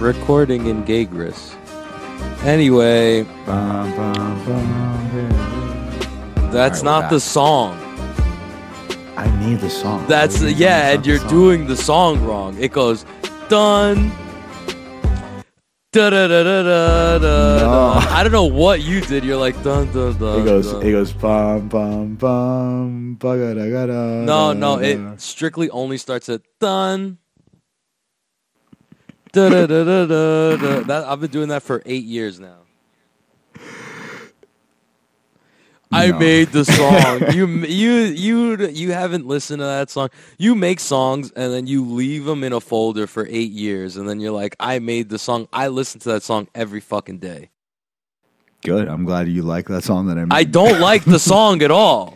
recording in Gagris. Anyway, Bum, bum, bum, that's we're not back. the song. I need the song. That's What do you mean yeah, and you're song? doing the song wrong. It goes done. Da da da da da da. No. I don't know what you did. You're like dun dun dun. It goes. dun. It goes. Bum bum bum. ba-ga-da-ga-da, No, no, da. it strictly only starts at done. Da da da da da da. That I've been doing that for eight years now. I No. made the song. you you you you haven't listened to that song. You make songs and then you leave them in a folder for eight years, and then you're like, I made the song. I listen to that song every fucking day. Good. I'm glad you like that song that I made. I don't like the song at all.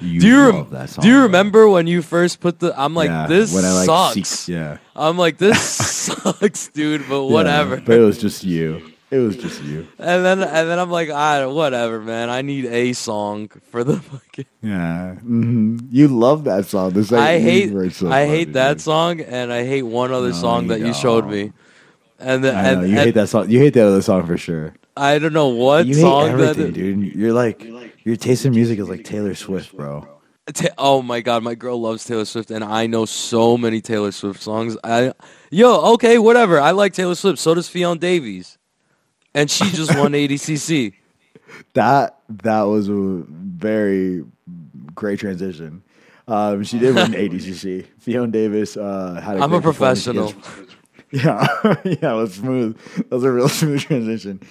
You do you rem- that song, do you remember when you first put the? I'm like, Yeah, this when I, like, sucks. seek- yeah. I'm like, this sucks, dude. But Yeah, whatever. but it was just you. It was just you. and then and then I'm like, ah, whatever, man. I need a song for the fucking. Yeah. hmm You love that song. Second I hate I hate that song, and I hate one other No, song you that you showed don't. me. And the, I and, you and hate that song. You hate that other song for sure. I don't know what you song hate that. everything, dude. You're like your taste in music is like Taylor Swift, bro. Ta- oh my god, my girl loves Taylor Swift, and I know so many Taylor Swift songs. I, yo, okay, whatever. I like Taylor Swift. So does Ffion Davies, and she just won ADCC. That that was a very great transition. Um, she did win ADCC. Ffion Davies uh, had. A I'm a professional. Yeah, yeah, it was smooth. That was a real smooth transition.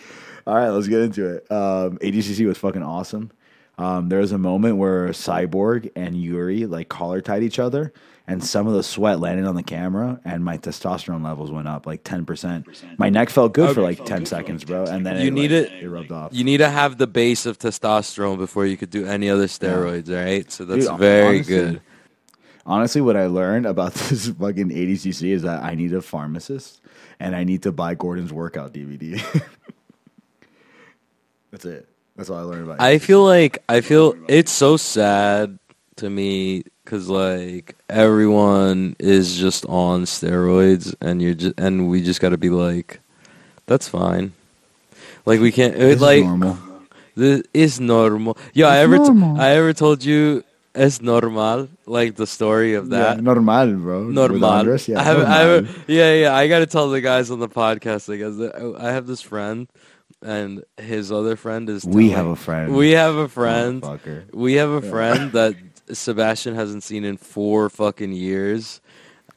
All right, let's get into it. Um, ADCC was fucking awesome. Um, there was a moment where Cyborg and Yuri like collar tied each other, and some of the sweat landed on the camera, and my testosterone levels went up like ten percent. My neck felt good for like ten seconds, bro, and then You it, need like, it- It rubbed off. You need to have the base of testosterone before you could do any other steroids. right? so that's Dude, very honestly, good. Honestly, what I learned about this fucking ADCC is that I need a pharmacist and I need to buy Gordon's workout DVD. That's it. That's all I learned about. I feel like I feel it's so sad to me because like everyone is just on steroids, and you're just and we just got to be like, that's fine. Like we can't This it, is like normal. this is normal. Yeah, I ever normal. I ever told you es normal like the story of that. yeah, normal, bro. Normal. Andres, yeah, I have, I have, yeah, yeah. I got to tell the guys on the podcast. I guess I have this friend, and his other friend is. we telling- have a friend. We have a friend. Motherfucker. We have a friend that Sebastian hasn't seen in four fucking years.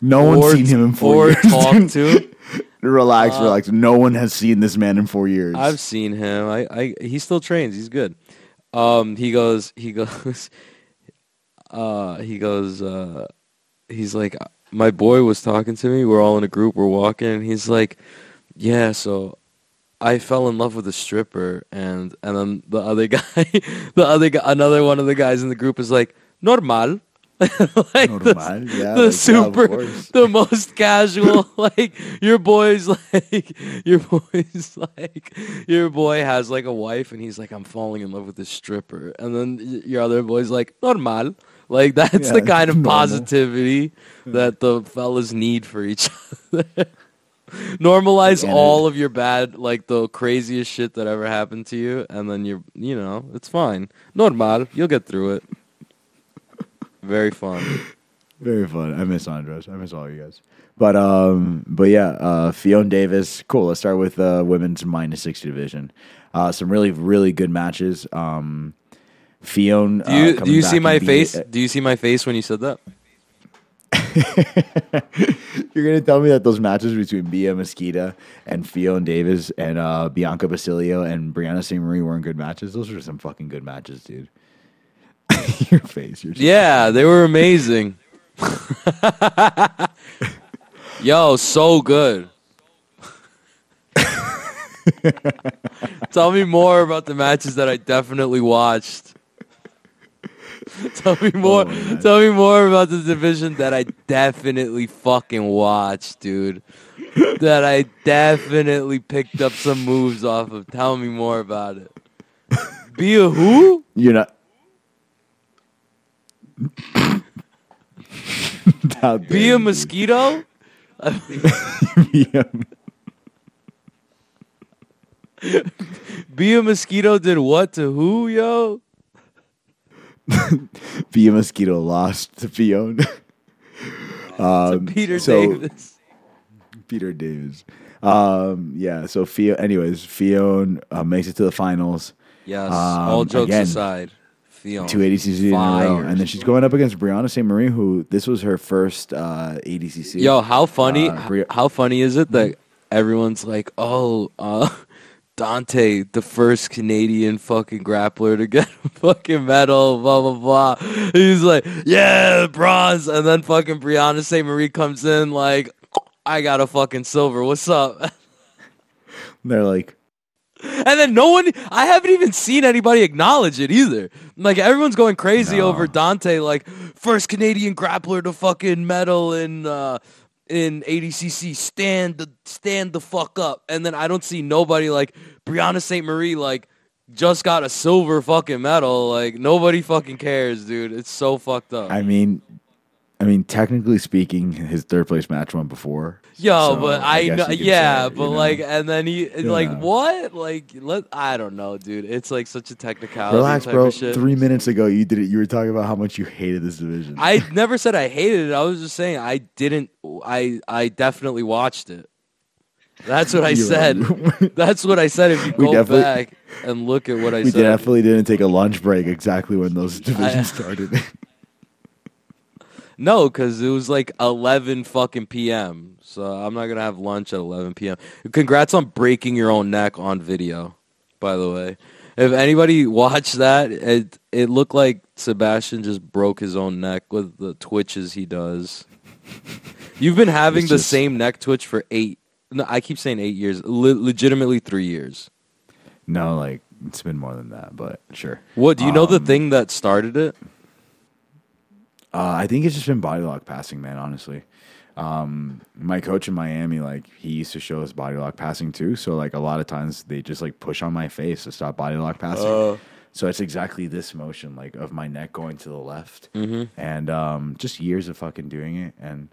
No one's or- seen him in four or years. talked to. relax, Uh, relax. No one has seen this man in four years. I've seen him. I, I he still trains. He's good. Um, he goes. He goes. Uh, he goes. Uh, he's like, my boy was talking to me. We're all in a group. We're walking, and he's like, yeah. So I fell in love with a stripper, and and then the other guy, the other guy, another one of the guys in the group is like, normal. like the- yeah, the like, super, course. the most casual. like your boy's like your boy's like your boy has like a wife, and he's like, I'm falling in love with this stripper, and then your other boy's like, normal. Like that's Yeah, the kind of normal. positivity that the fellas need for each other. Normalize And all of your bad, like the craziest shit that ever happened to you, and then you're, you know, it's fine. Normal, you'll get through it. Very fun. Very fun. I miss Andres. I miss all you guys. But um, but yeah, uh, Fiona Davis. Cool. Let's start with uh, women's minus sixty division. Uh, some really really good matches. Um, Fiona. Do you uh, do you see my beat- face? Do you see my face when you said that? You're gonna tell me that those matches between Bia Mesquita and Fiona Davis and uh, Bianca Basilio and Brianna Ste-Marie weren't good matches. Those were some fucking good matches, dude. Your face. Just- Yeah, they were amazing. Yo, so good. Tell me more about the matches that I definitely watched. Tell me oh, more. my tell me more about the division that I definitely fucking watched, dude. that I definitely picked up some moves off of. Tell me more about it. Be a who? You're not. Be a mosquito? Be a- Mosquito did what to who, yo? Via Mosquito lost to Fiona. um, Peter so- Davis. Peter Davis. Um, yeah. So Fio. Anyways, Fiona uh, makes it to the finals. Yes. Um, all jokes again, aside, Fiona. Two ADCC in a row, and then she's going up against Brianna Ste-Marie, who this was her first uh, ADCC. Yo, how funny? Uh, Bri- how funny is it that everyone's like, "Oh, uh, Dante, the first Canadian fucking grappler to get a fucking medal," blah blah blah. He's like, "Yeah, bronze," and then fucking Brianna Ste-Marie comes in like, "I got a fucking silver. What's up?" They're like, And then no one, I haven't even seen anybody acknowledge it either. Like everyone's going crazy No. over Dante, like first Canadian grappler to fucking medal in uh, in ADCC. Stand the stand the fuck up. And then I don't see nobody like Brianna Ste-Marie like just got a silver fucking medal. Like nobody fucking cares, dude. It's so fucked up. I mean, I mean, technically speaking, his third place match went before. Yo, So, but I I, know, yeah, but you know. like, and then he, like, what? Like, let, I don't know, dude. It's like such a technicality. Relax, type bro. Of shit. Three minutes ago, you did it. You were talking about how much you hated this division. I never said I hated it. I was just saying I didn't. I I definitely watched it. That's what I said. That's what I said. If you We go back and look at what I we said, we definitely didn't take a lunch break exactly when those divisions started. no, because it was like eleven fucking p.m. So I'm not gonna have lunch at eleven p.m. Congrats on breaking your own neck on video. By the way, if anybody watched that, it it looked like Sebastian just broke his own neck with the twitches he does. You've been having It's the just- same neck twitch for eight. No, I keep saying eight years. Le- legitimately three years. no, like it's been more than that, but sure. What do you know? The Um, thing that started it? Uh, I think it's just been body lock passing, man. Honestly, um, my coach in Miami, like he used to show us body lock passing too. So like a lot of times they just like push on my face to stop body lock passing. Oh. so it's exactly this motion, like of my neck going to the left, Mhm. and um, just years of fucking doing it, and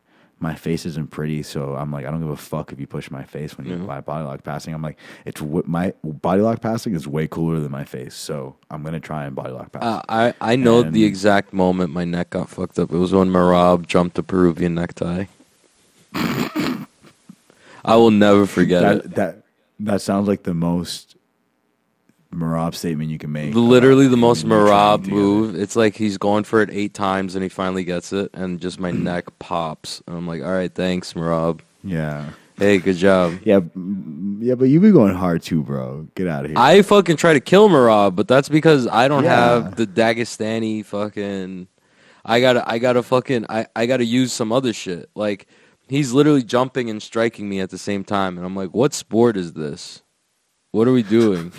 my face isn't pretty. So I'm like, I don't give a fuck if you push my face when you Mhm. buy body lock passing. I'm like, it's w- my body lock passing is way cooler than my face, so I'm gonna try and body lock pass. Uh, I I know And- the exact moment my neck got fucked up. It was when Marab jumped a Peruvian necktie. I will never forget that it. that that sounds like the most Marab statement you can make. Literally uh, the most Marab move. It's like he's going for it eight times and he finally gets it, and just my neck pops. And I'm like, all right, thanks, Marab. Yeah, Hey, good job. yeah, yeah. But you be going hard too, bro. Get out of here. I fucking try to kill Marab, but that's because I don't Yeah. have the Dagestani fucking. I gotta, I gotta fucking, I, I gotta use some other shit. Like he's literally jumping and striking me at the same time, and I'm like, what sport is this? What are we doing?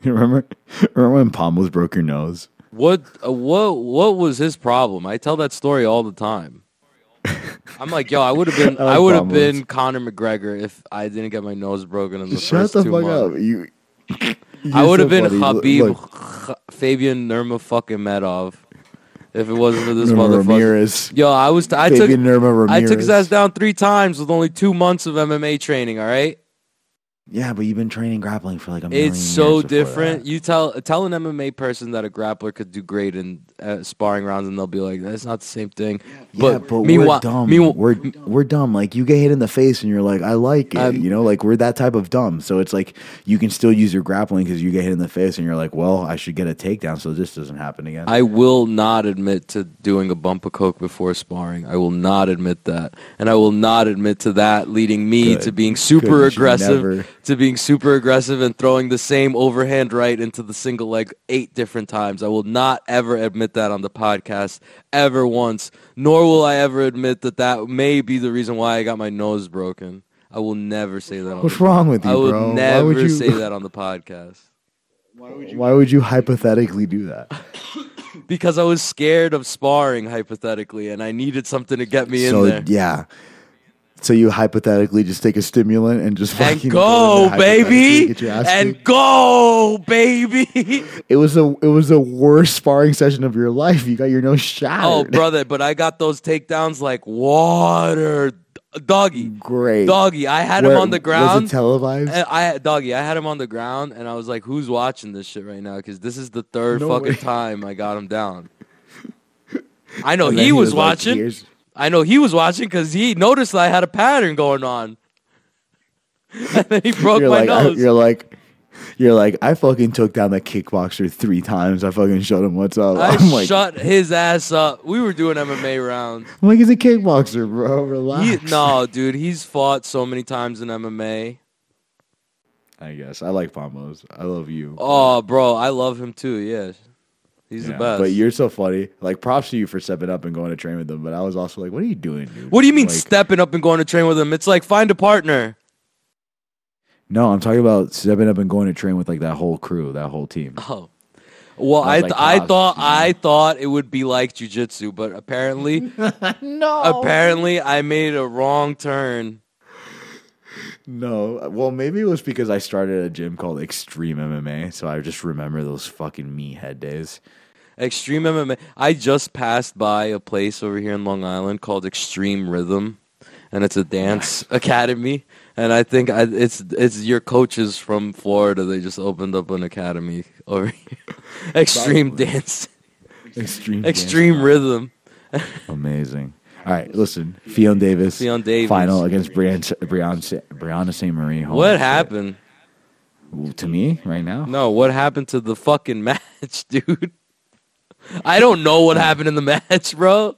You remember? Remember when Pomos broke your nose? what, uh, what, what was his problem? I tell that story all the time. I'm like, yo, I would have been, I like I would have been Conor McGregor if I didn't get my nose broken in the Shut first the two fuck months. up. You. I would have so been funny. Khabib look, Fabian Nurma fucking Medov if it wasn't for this Nurma motherfucker. Ramirez. Yo, I was I took Fabian Nurma I took his ass down three times with only two months of MMA training. All right, Yeah, but you've been training grappling for like a million it's so different. that. You tell tell an MMA person that a grappler could do great in uh, sparring rounds, and they'll be like, "That's not the same thing." Yeah, but meanwhile, we're dumb. meanwhile- we're we're dumb. Like you get hit in the face, and you're like, I like it. Um, you know, like we're that type of dumb. So it's like you can still use your grappling because you get hit in the face, and you're like, well, I should get a takedown so this doesn't happen again. I will not admit to doing a bump of coke before sparring. I will not admit that, and I will not admit to that leading me Good. to being Good, super you aggressive, to being super aggressive and throwing the same overhand right into the single leg eight different times. I will not ever admit that on the podcast ever once. Nor will I ever admit that that may be the reason why I got my nose broken. I will never say that. On What's the, wrong with you, I will bro? Why never would you- say that on the podcast. Why would you hypothetically do that? because I was scared of sparring hypothetically, and I needed something to get me so in there. yeah. So you hypothetically just take a stimulant and just And fucking go, in baby, get your ass and go, baby. it was a it was the worst sparring session of your life. You got your nose shot. oh, brother, but I got those takedowns like water. doggy, Great. doggy. I had Where- him on the ground. Was it televised? And I doggy, I had him on the ground, and I was like, "Who's watching this shit right now?" Because this is the third No fucking way. time I got him down. I know then he, was, like, watching. "Here's-" I know he was watching because he noticed I had a pattern going on, and then he broke you're my like, I- nose. you're like, you're like, I fucking took down that kickboxer three times. I fucking showed him what's up. I I'm like, shut his ass up. We were doing MMA rounds. I'm like, he's a kickboxer, bro. He, Relax. no, dude, he's fought so many times in MMA. I guess I like Pamos. I love you. Oh, bro, I love him too. Yeah, he's the best. But you're so funny. Like props to you for stepping up and going to train with them. But I was also like, what are you doing, dude? what do you mean Like, stepping up and going to train with him? It's like find a partner. No, I'm talking about stepping up and going to train with like that whole crew, that whole team. Oh. Well, I That's th- like I thought you know. I thought it would be like jujitsu, but apparently no, apparently I made a wrong turn. No. Well, maybe it was because I started a gym called Extreme MMA, so I just remember those fucking meathead days. Extreme MMA. I just passed by a place over here in Long Island called Extreme Rhythm, and it's a dance academy. And I think I, it's it's your coaches from Florida. They just opened up an academy over here. Extreme dance, Extreme, Extreme dance. Rhythm. amazing. All right, listen, Ffion Davies, Davis. final against Brian, Brian, Brianna Ste-Marie. What happened? to me right now? No, what happened to the fucking match, dude? I don't know what happened in the match, bro.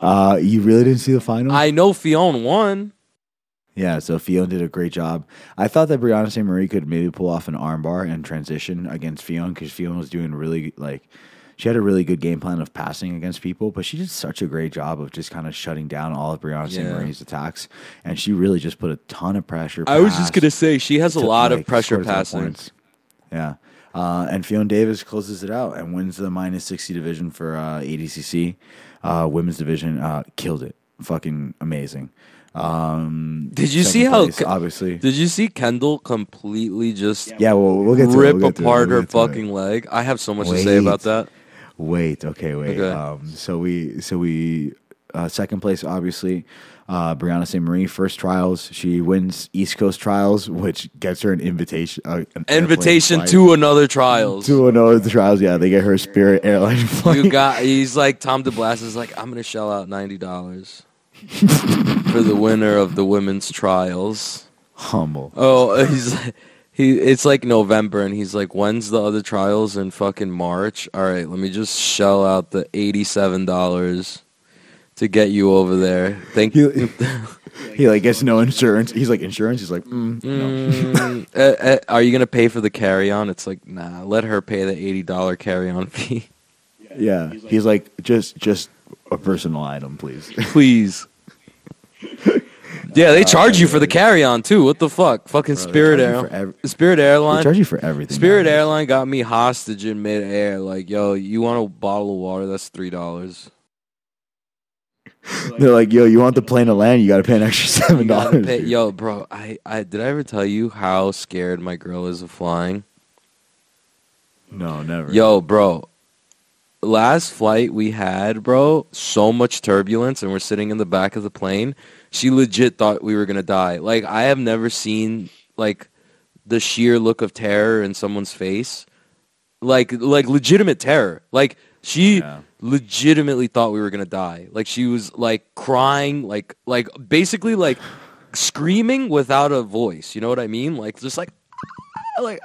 Uh, you really didn't see the final? I know Ffion won. Yeah, so Ffion did a great job. I thought that Brianna Ste-Marie could maybe pull off an armbar and transition against Ffion because Ffion was doing really like she had a really good game plan of passing against people, but she did such a great job of just kind of shutting down all of Brianna St. Yeah. Marie's attacks, and she really just put a ton of pressure. I was just gonna say she has a to, lot of pressure passing. Yeah. Uh, and Ffion Davies closes it out and wins the minus 60 division for uh, ADCC. Uh, women's division uh, killed it. Fucking amazing. Um, Did you see how place, obviously. Did you see Kendall completely just yeah, well, we'll get to it, rip we'll get to it, apart we'll her get to it. fucking leg? I have so much to say about that. Wait, okay, wait. Okay. Um, so we, so we, uh, second place, obviously, uh, Brianna Ste-Marie, first trials. She wins East Coast trials, which gets her an invitation, uh, an Invitation to another trials. to another trials. Yeah, they get her Spirit airline flight. You got. He's like Tom DeBlass is like I'm gonna shell out ninety dollars for the winner of the women's trials. humble. Oh, he's he. It's like November, and he's like, "When's the other trials in fucking March?" All right, let me just shell out the eighty-seven dollars to get you over there. Thank you. he like gets no insurance. He's like insurance. He's like, mm, no. Mm, uh, uh, are you gonna pay for the carry-on? It's like, nah. Let her pay the eighty-dollar carry-on fee, yeah. He's like just just a personal item, please. please. Yeah, they charge you for the carry-on too. What the fuck? Fucking Bro, they Spirit charge you Air, for ev- Spirit They Airline. charge you for everything. Spirit nowadays. Airline got me hostage in midair. Like, yo, you want a bottle of water? That's three dollars. They're like, yo, you want the plane to land? You got to pay an extra seven dollars. Yo, bro, I, I did I ever tell you how scared my girl is of flying? No, never. Yo, bro. Last flight we had, bro, so much turbulence and we're sitting in the back of the plane. She legit thought we were going to die. Like I have never seen like the sheer look of terror in someone's face. Like like legitimate terror. Like she Yeah. legitimately thought we were going to die. Like she was like crying like like basically like screaming without a voice. You know what I mean? Like just like like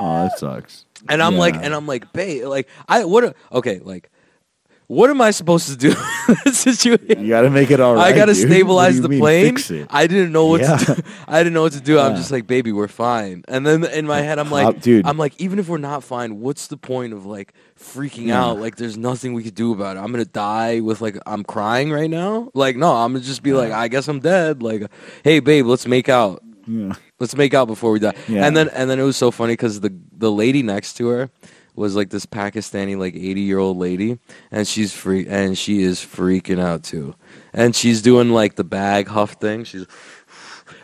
Oh, that sucks. and I'm like, and I'm like, babe, like, I what? a- Okay, like, what am I supposed to do in this situation? You got to make it all right. I gotta stabilize the mean, plane. I didn't know what Yeah. to do. I didn't know what to do. I'm just like, baby, we're fine. And then in my head, I'm uh, like, Hop- dude. I'm like, even if we're not fine, what's the point of like freaking Yeah. out? Like, there's nothing we could do about it. I'm gonna die with like, I'm crying right now. Like, no, I'm gonna just be like, I guess I'm dead. Like, hey, babe, let's make out. Yeah. Let's make out before we die. Yeah. And then and then it was so funny because the the lady next to her was like this Pakistani like eighty year old lady, and she's free and she is freaking out too, and she's doing like the bag huff thing. She's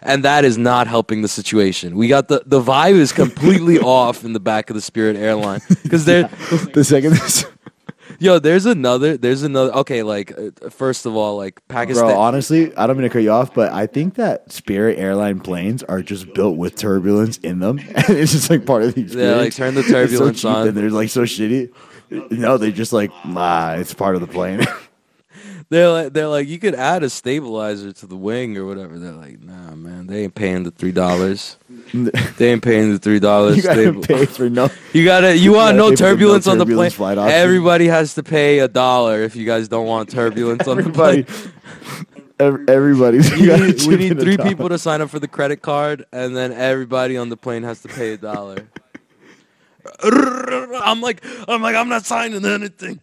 and that is not helping the situation. We got the the vibe is completely off in the back of the Spirit airline because they're The second Yo, there's another. There's another. Okay, like uh, first of all, like Pakistan. Bro, honestly, I don't mean to cut you off, but I think that Spirit airline planes are just built with turbulence in them, and it's just like part of the experience. Yeah, like, turn the so turbulence cheap on. and they're like so shitty. No, they just like nah, it's part of the plane. they're like, they're like, you could add a stabilizer to the wing or whatever. They're like, nah, man, they ain't paying the three dollars. They ain't paying the three dollars. you gotta pay for no. You gotta. You want gotta no the no turbulence on the plane. flight option. Everybody has to pay a dollar if you guys don't want turbulence on the plane. ev- everybody's. You need, we need three people to sign up for the credit card, and then everybody on the plane has to pay a dollar. I'm like, I'm like, I'm not signing anything.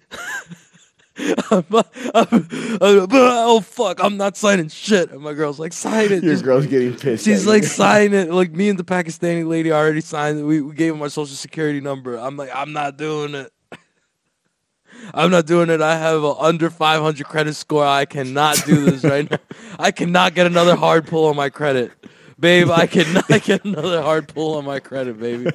I'm, I'm- I'm- oh fuck, I'm not signing shit. And my girl's like, sign it. Your Just- girl's getting pissed. She's like, sign it. Like me and the Pakistani lady already signed it. We, we gave him our social security number. I'm like, I'm not doing it. I'm not doing it. I have a under 500 credit score. I cannot do this right now. I cannot get another hard pull on my credit. Babe, I cannot get another hard pull on my credit, baby.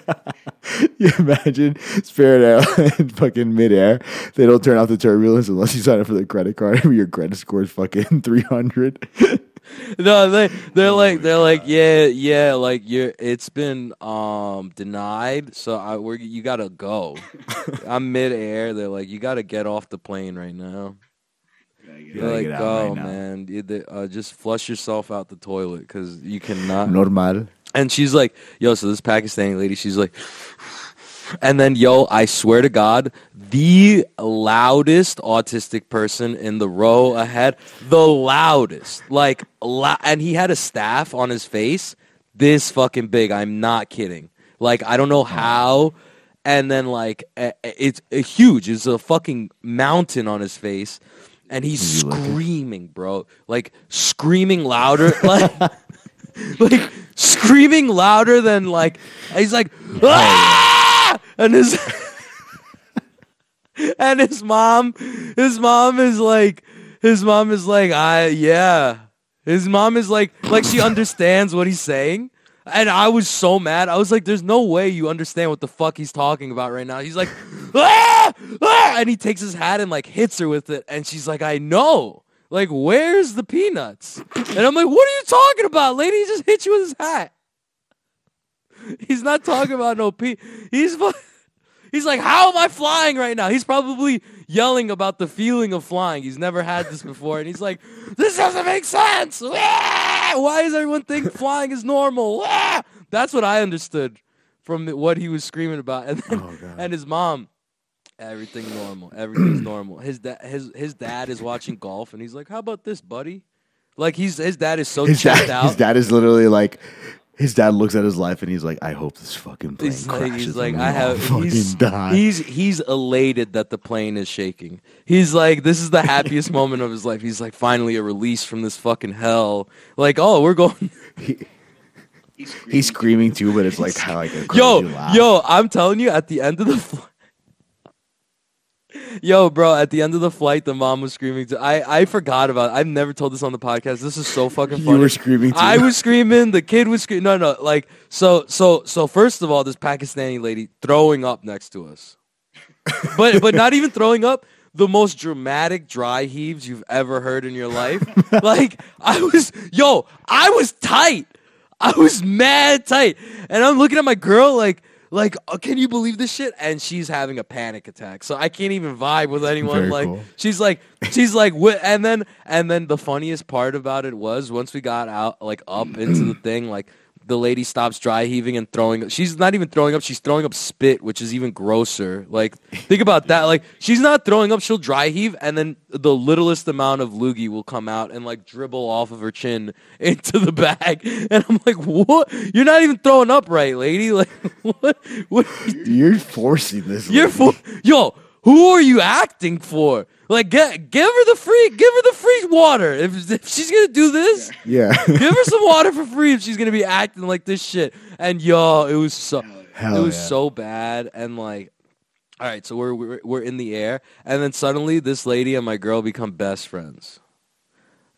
you imagine Spirit Airlines fucking midair. They don't turn off the turbulence unless you sign up for the credit card. Your credit score is fucking three hundred. No, they they're like they're like yeah yeah like you're it's been um denied so I we're you gotta go. I'm midair. They're like you gotta get off the plane right now. They're like go man, You- they- uh, just flush yourself out the toilet because you cannot. Normal. And she's like, yo, so this Pakistani lady, she's like, and then, yo, I swear to God, the loudest autistic person in the row ahead, the loudest. Like, la- and he had a staff on his face this fucking big. I'm not kidding. Like, I don't know how. And then, like, it's huge. It's a fucking mountain on his face. And he's screaming, bro. Like, screaming louder. Like, like screaming louder than like he's like ah! and his and his mom his mom is like his mom is like I yeah his mom is like like she understands what he's saying and I was so mad I was like there's no way you understand what the fuck he's talking about right now he's like ah! Ah! and he takes his hat and like hits her with it and she's like I know like, where's the peanuts? And I'm like, what are you talking about, lady? He just hit you with his hat. He's not talking about no pe. He's fu- he's like, how am I flying right now? He's probably yelling about the feeling of flying. He's never had this before, and he's like, this doesn't make sense. Why does everyone think flying is normal? That's what I understood from what he was screaming about, and then, Oh, and his mom. Everything normal. Everything's normal. His dad, his his dad is watching golf, and he's like, "How about this, buddy?" Like he's his dad is so His checked dad, out. his dad is literally like, his dad looks at his life and he's like, I hope this fucking plane He's like, crashes. he's like, and we I all have. fucking He's, die. he's he's elated that the plane is shaking. He's like, this is the happiest moment of his life. He's like, finally a release from this fucking hell. Like, oh, we're going. He's screaming too, but it's like how like a yo, laugh. yo, I'm telling you, at the end of the flight. Yo, bro, at the end of the flight, the mom was screaming. To, I, I forgot about it. I've never told this on the podcast. This is so fucking funny. you were screaming too. I was screaming. The kid was screaming. No, no. Like so, so, so. First of all, this Pakistani lady throwing up next to us, but but not even throwing up. The most dramatic dry heaves you've ever heard in your life. like I was, yo, I was tight. I was mad tight, and I'm looking at my girl like. Like, uh, can you believe this shit? And she's having a panic attack, so I can't even vibe with anyone. Very like, cool. she's like, she's like, wh- and then, and then the funniest part about it was once we got out, like up into the thing, like the lady stops dry heaving and throwing. She's not even throwing up; she's throwing up spit, which is even grosser. Like, think about that. Like, she's not throwing up; she'll dry heave, and then the littlest amount of loogie will come out and like dribble off of her chin into the bag. And I'm like, what? You're not even throwing up right, lady. Like, what? What? You're forcing this. You're for yo. Who are you acting for? Like, get, give her the free, give her the free water. If, if she's gonna do this, Yeah. give her some water for free. If she's gonna be acting like this shit. And yo, it was so, Hell it was yeah. so bad. And like, all right, so we're, we're we're in the air, and then suddenly this lady and my girl become best friends.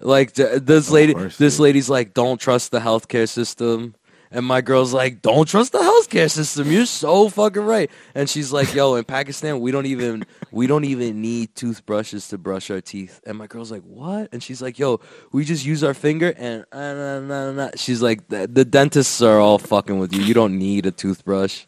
Like this lady, course, this dude. lady's like, don't trust the healthcare system. And my girl's like, "Don't trust the healthcare system. You're so fucking right." And she's like, "Yo, in Pakistan, we don't even we don't even need toothbrushes to brush our teeth." And my girl's like, "What?" And she's like, "Yo, we just use our finger." And uh, nah, nah, nah. she's like, the, "The dentists are all fucking with you. You don't need a toothbrush."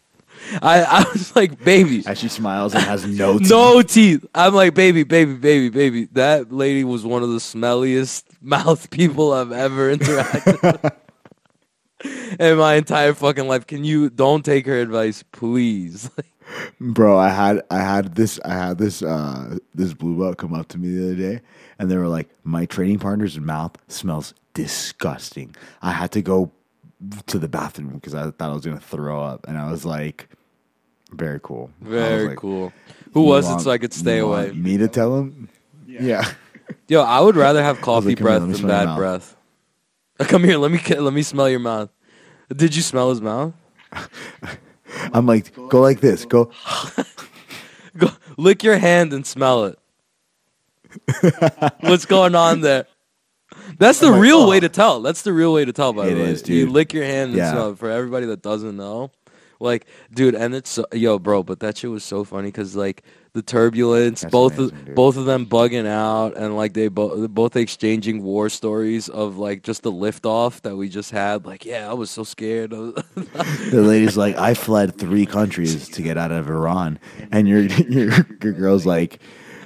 I I was like, "Baby." As she smiles and has no teeth. No teeth. I'm like, baby, baby, baby, baby. That lady was one of the smelliest mouth people I've ever interacted with in my entire fucking life. Can you don't take her advice, please? Bro, I had I had this I had this uh this blue belt come up to me the other day and they were like, My training partner's mouth smells disgusting. I had to go to the bathroom because I thought I was gonna throw up and I was like very cool. Very like, cool. Who was want- it so I could stay away? Me to tell him? Yeah. Yo, I would rather have coffee like, breath than bad mouth." breath. Come here, let me let me smell your mouth. Did you smell his mouth? I'm like, go like this. Go Go lick your hand and smell it. What's going on there? That's the like, real oh. way to tell. That's the real way to tell. By It the way, is, you lick your hand and Yeah. smell it. For everybody that doesn't know, like, dude, and it's so, yo, bro. But that shit was so funny because like the turbulence, That's both amazing, of, dude. both of them bugging out, and like they both both exchanging war stories of like just the liftoff that we just had. Like, yeah, I was so scared. The lady's like, I fled three countries to get out of Iran and your your, your girl's like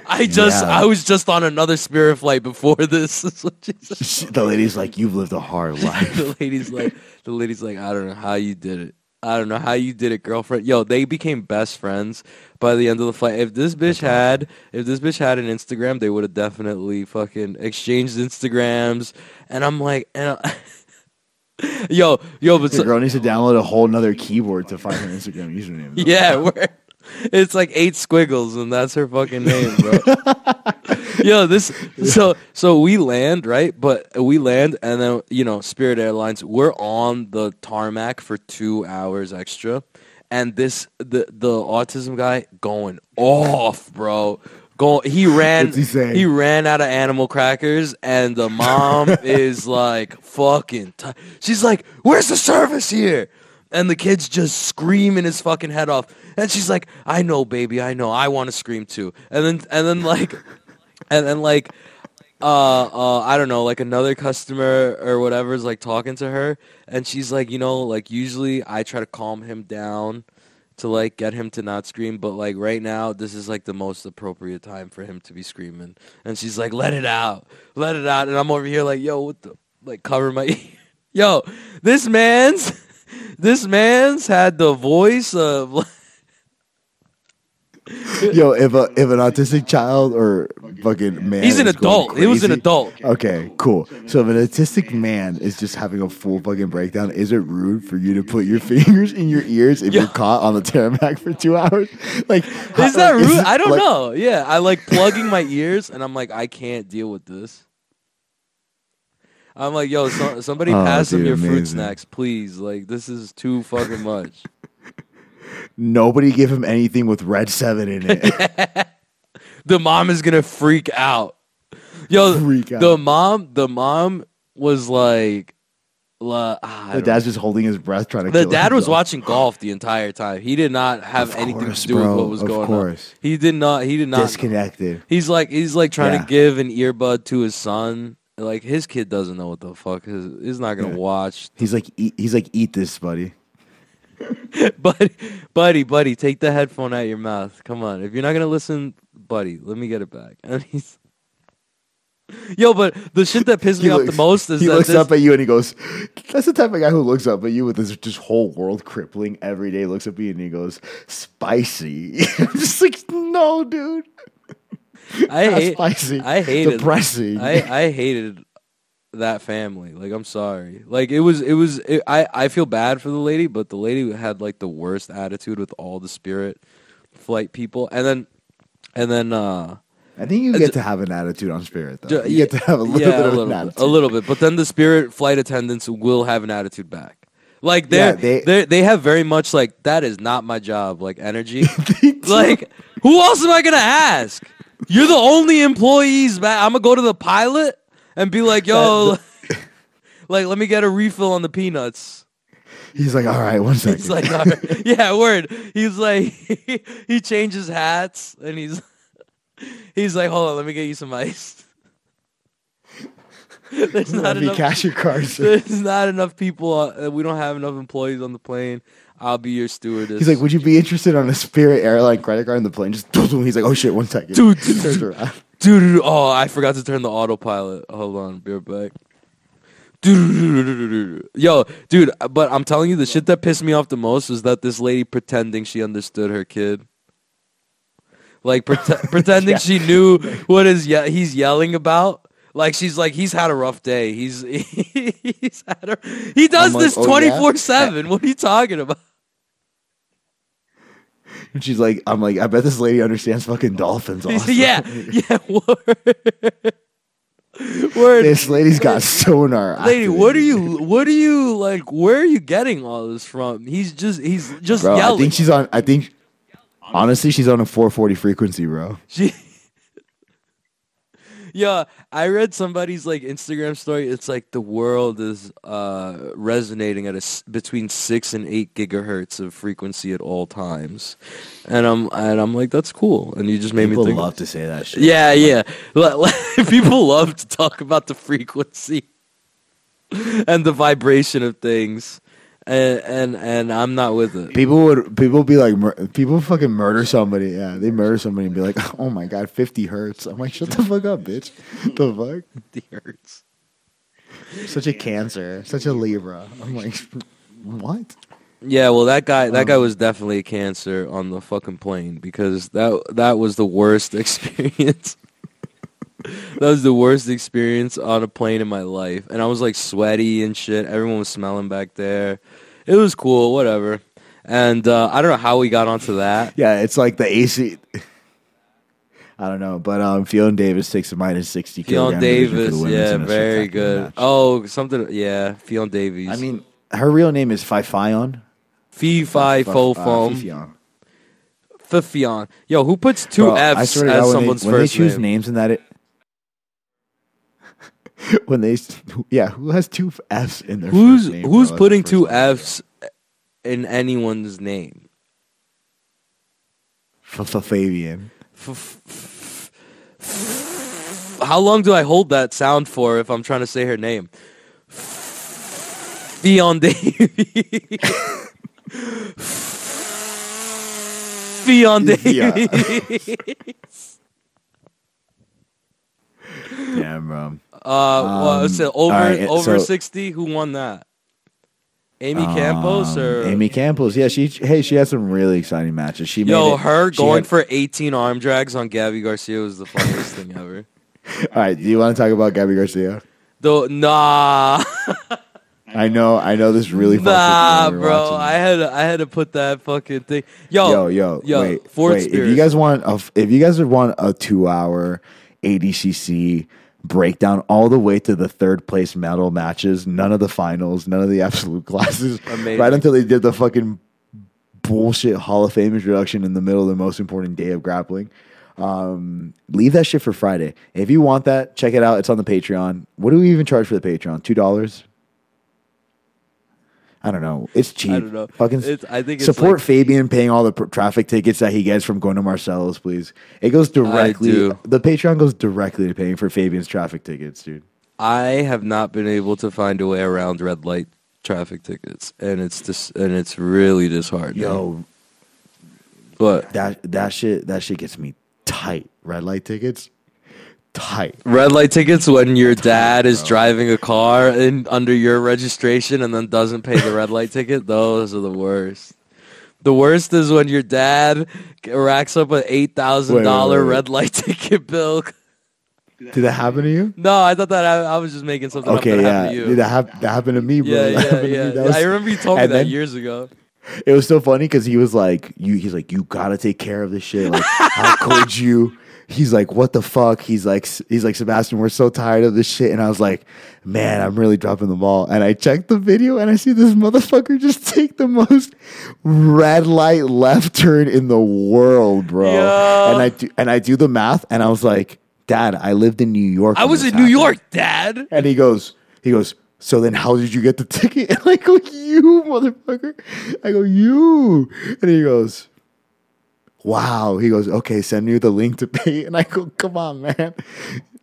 I just, Yeah. I was just on another spirit flight before this. That's what she said. she- the lady's like, You've lived a hard life. the lady's like, the lady's like, I don't know how you did it. I don't know how you did it, girlfriend. Yo, they became best friends by the end of the flight. If this bitch had, if this bitch had an Instagram, they would have definitely fucking exchanged Instagrams. And I'm like, and I- yo, yo, but The so, girl needs to download a whole nother keyboard to find her Instagram username. yeah, we're, it's like eight squiggles, and that's her fucking name, bro. Yo, this so so we land right, but we land, and then you know, Spirit Airlines, we're on the tarmac for two hours extra, and this the the autism guy going off, bro. Go, he ran. He he ran out of animal crackers, and the mom is like fucking. T- She's like, "Where's the service here?" And the kid's just screaming his fucking head off, and she's like, "I know, baby, I know. I want to scream too." And then, and then like, and then like, uh, uh, I don't know, like another customer or whatever is like talking to her, and she's like, you know, like usually I try to calm him down to like get him to not scream, but like right now, this is like the most appropriate time for him to be screaming. And she's like, "Let it out, let it out." And I'm over here like, "Yo, what the like cover my. Yo, this man's this man's had the voice of Yo, if a if an autistic child or fucking man, He's an is adult. He was an adult. Okay, cool. So if an autistic man is just having a full fucking breakdown, is it rude for you to put your fingers in your ears if Yeah. you're caught on the tarmac for two hours? Like, Is that like, rude? it- I don't like- know. Yeah, I like plugging my ears, and I'm like, I can't deal with this. I'm like, yo, so, somebody Oh, pass him dude, your fruit snacks, please. Like, this is too fucking much. Nobody give him anything with red seven in it. the mom is gonna freak out. Yo, Freak out. the mom, the mom was like, la, ah, the don't dad's just holding his breath, trying to. The kill dad was watching golf the entire time. He did not have Of anything to do bro, with what was of going course. on. He did not. He did not. disconnected. He's like he's like trying Yeah. to give an earbud to his son. Like his kid doesn't know what the fuck. His, he's not gonna Yeah. watch. He's like, eat, he's like, eat this, buddy. buddy, buddy, buddy, take the headphone out of your mouth. Come on. If you're not gonna listen, buddy, let me get it back. And he's. Yo, but the shit that pissed me off the most is he that looks this, up at you and he goes, "That's the type of guy who looks up at you with this just whole world crippling every day." Looks at me and he goes, "Spicy." I'm just like, no, dude. I hate, spicy. I hated, depressing. I, I hated that family. Like, I'm sorry. Like, it was, it was. It, I, I feel bad for the lady, but the lady had like the worst attitude with all the Spirit flight people, and then, and then, uh, I think you get to have an attitude on Spirit, though. you get to have a little yeah, bit a of little an attitude. a little bit. But then the Spirit flight attendants will have an attitude back. Like they're, they- they they have very much like that is not my job like energy. Like who else am I gonna ask? You're the only employees back. I'm gonna go to the pilot and be like, yo, like let me get a refill on the peanuts. He's like, all right, one second. He's like, right. yeah, word. He's like, he changes hats and he's he's like, hold on, let me get you some ice. There's not Let enough. cash your card. sir. There's not enough people. Uh, we don't have enough employees on the plane. I'll be your stewardess. He's like, would you be interested on a Spirit airline credit card in the plane? Just he's like, oh shit, one second, Dude, Turns around. dude, dude, oh, I forgot to turn the autopilot. Hold on, be right back. Yo, dude, but I'm telling you, the shit that pissed me off the most was that this lady pretending she understood her kid. Like prete- pretending Yeah. she knew what is ye- he's yelling about. Like she's like he's had a rough day. He's he's had a he does like, this "Oh, yeah?" twenty four seven. What are you talking about? And she's like, I'm like, I bet this lady understands fucking dolphins. Also. yeah, yeah. Word. Word. This lady's got sonar. Lady, what are you? What are you like? Where are you getting all this from? He's just he's just bro? yelling. I think she's on. I think honestly, she's on a 440 frequency, bro. She, yeah, I read somebody's like Instagram story. It's like the world is uh, resonating at a, between six and eight gigahertz of frequency at all times, and I'm and I'm like that's cool. And you just made People me think. love to say that shit. Yeah, yeah. People love to talk about the frequency and the vibration of things, and and and I'm not with it. People would people be like mur- people fucking murder somebody. Yeah, they murder somebody and be like, "Oh my god, 50 hertz." I'm like, "Shut the fuck up, bitch." the fuck? The hertz. Such a cancer, such a Libra. I'm like, "What?" Yeah, well, that guy, that Um, guy was definitely a cancer on the fucking plane because that that was the worst experience. that was the worst experience on a plane in my life, and I was like sweaty and shit. Everyone was smelling back there. It was cool, whatever. And uh, I don't know how we got onto that. Yeah, it's like the AC. I don't know, but um, Fiona Davis takes a minus 60 Ffion kilogram division for the Davis, yeah, very good. match. Oh, something, yeah, Ffion Davies. I mean, her real name is Phi Fion. Fee Fi Fo Foam Fifion. Yo, who puts two Bro, F's as when they- someone's when they choose name? names in that, it, when they, yeah, who has two F's in their Who's name, who's bro? Putting two two first thing. F's in anyone's name? Fabian. How long do I hold that sound for if I'm trying to say her name? Ffion Davies. Davies. Yeah, bro. Uh, well, Um, so over right, over so- sixty. Who won that? Amy Campos Um, or Amy Campos? Yeah, she. Hey, she had some really exciting matches. She Yo, made it- her she going had- for 18 arm drags on Gabi Garcia was the funniest thing ever. All right, do you want to talk about Gabi Garcia? Though, nah, I know, I know this really. nah, when we were bro. watching I it. had I had to put that fucking thing. Yo, yo, yo, yo, wait, wait. If you guys want, a, if you guys want a two-hour ADCC breakdown all the way to the third place medal matches, none of the finals, none of the absolute classes, Amazing. right until they did the fucking bullshit Hall of Fame introduction in the middle of the most important day of grappling. Um, leave that shit for Friday. If you want that, check it out. It's on the Patreon. What do we even charge for the Patreon? Two dollars. I don't know. It's cheap. I don't know. Fucking It's- I think it's support like- Fabian paying all the pr- traffic tickets that he gets from going to Marcellus, please. It goes directly. The Patreon goes directly to paying for Fabian's traffic tickets, dude. I have not been able to find a way around red light traffic tickets, and it's just and it's really disheartening. Yo, but that that shit that shit gets me tight. Red light tickets, tight. red light tickets when your dad is driving a car in under your registration and then doesn't pay the red light ticket. Those are the worst. The worst is when your dad racks up an eight thousand dollar red light ticket bill. Did that happen to you? No, I thought that I, I was just making something Okay, up yeah. happened to you. Dude, that, hap- that happened to me, bro. yeah, yeah, yeah. Was- I remember you told me and that then- years ago. It was so funny because he was like, "You." He's like, "You gotta take care of this shit. Like, how could you?" He's like, "What the fuck?" He's like, "He's like Sebastian. We're so tired of this shit." And I was like, "Man, I'm really dropping the ball." And I checked the video and I see this motherfucker just take the most red light left turn in the world, bro. Yo. And I do, and I do the math and I was like, "Dad, I lived in New York. I was in New. York, Dad. And he goes, he goes, So then, how did you get the ticket? And I go, you motherfucker. I go, you. And he goes, wow. He goes, okay, send me the link to pay. And I go, come on, man.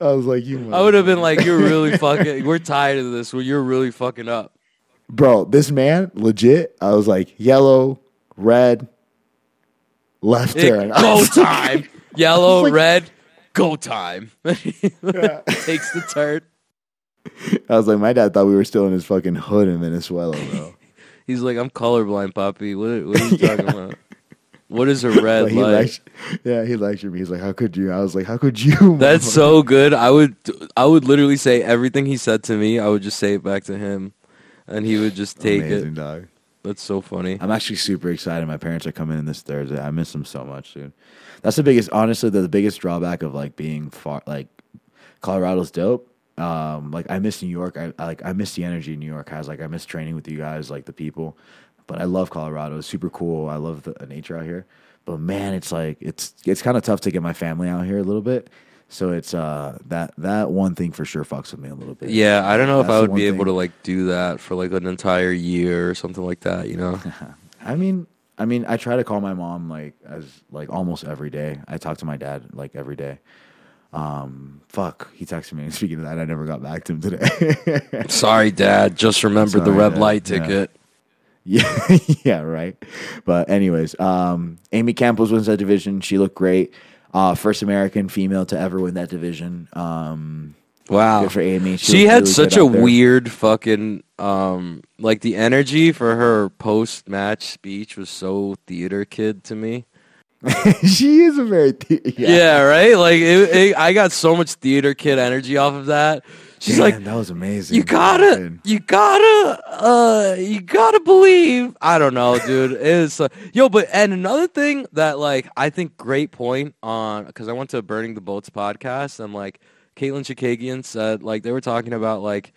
I was like, you. I would have been like, "You're really fucking. We're tired of this. Well, you're really fucking up." bro. This man, legit. I was like, yellow, red, left It- turn. Go time. Yellow, like- red, go time. Takes the turn. I was like, my dad thought we were still in his fucking hood in Venezuela, bro. He's like, "I'm colorblind, Poppy. What, what are you talking about? What is a red But he light?" lectured, yeah, he lectured me. He's like, "How could you?" I was like, "How could you?" That's so good. I would, I would literally say everything he said to me. I would just say it back to him, and he would just take amazing, it. dog. That's so funny. I'm actually super excited. My parents are coming in this Thursday. I miss them so much, dude. That's the biggest, honestly, the, the biggest drawback of like being far, like Colorado's dope. Um, like I miss New York. I, I like I miss the energy New York has. Like I miss training with you guys, like the people. But I love Colorado. It's super cool. I love the nature out here. But man, it's like it's it's kind of tough to get my family out here a little bit. So it's uh that that one thing for sure fucks with me a little bit. Yeah, I don't know if I would be able thing. to like do that for like an entire year or something like that. You know? I mean, I mean, I try to call my mom like as like almost every day. I talk to my dad like every day. Um, fuck, he texted me. And Speaking of that, I never got back to him today. Sorry, Dad. Just remembered the red Dad. light ticket. yeah, yeah, yeah, right. But anyways, um, Amy Campos wins that division. She looked great. Uh, first American female to ever win that division. Um, Wow. good for Amy. She, looked had really such a weird fucking um like the energy for her post match speech was so theater kid to me. she is a very the- Yeah, right? Like it, it, I got so much theater kid energy off of that. She's Damn, like that was amazing. you gotta Dude. you gotta uh you gotta believe i don't know dude it is uh, yo but and another thing that like i think great point on because i went to burning the boats podcast and like caitlin chikagian said like they were talking about like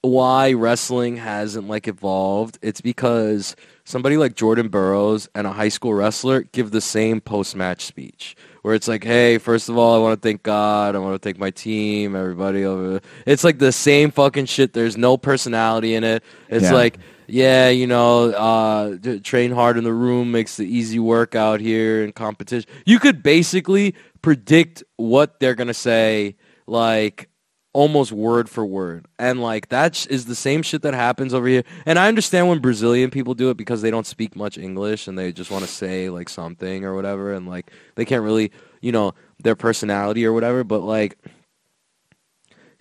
why wrestling hasn't like evolved it's because somebody like jordan burroughs and a high school wrestler give the same post-match speech where it's like hey first of all i want to thank god i want to thank my team everybody over it's like the same fucking shit. There's no personality in it. It's Yeah. like yeah you know uh train hard in the room makes the easy work out here in competition. You could basically predict what they're gonna say like almost word for word. And like that is the same shit that happens over here. And I understand when Brazilian people do it because they don't speak much English and they just want to say like something or whatever and like they can't really, you know, their personality or whatever, but like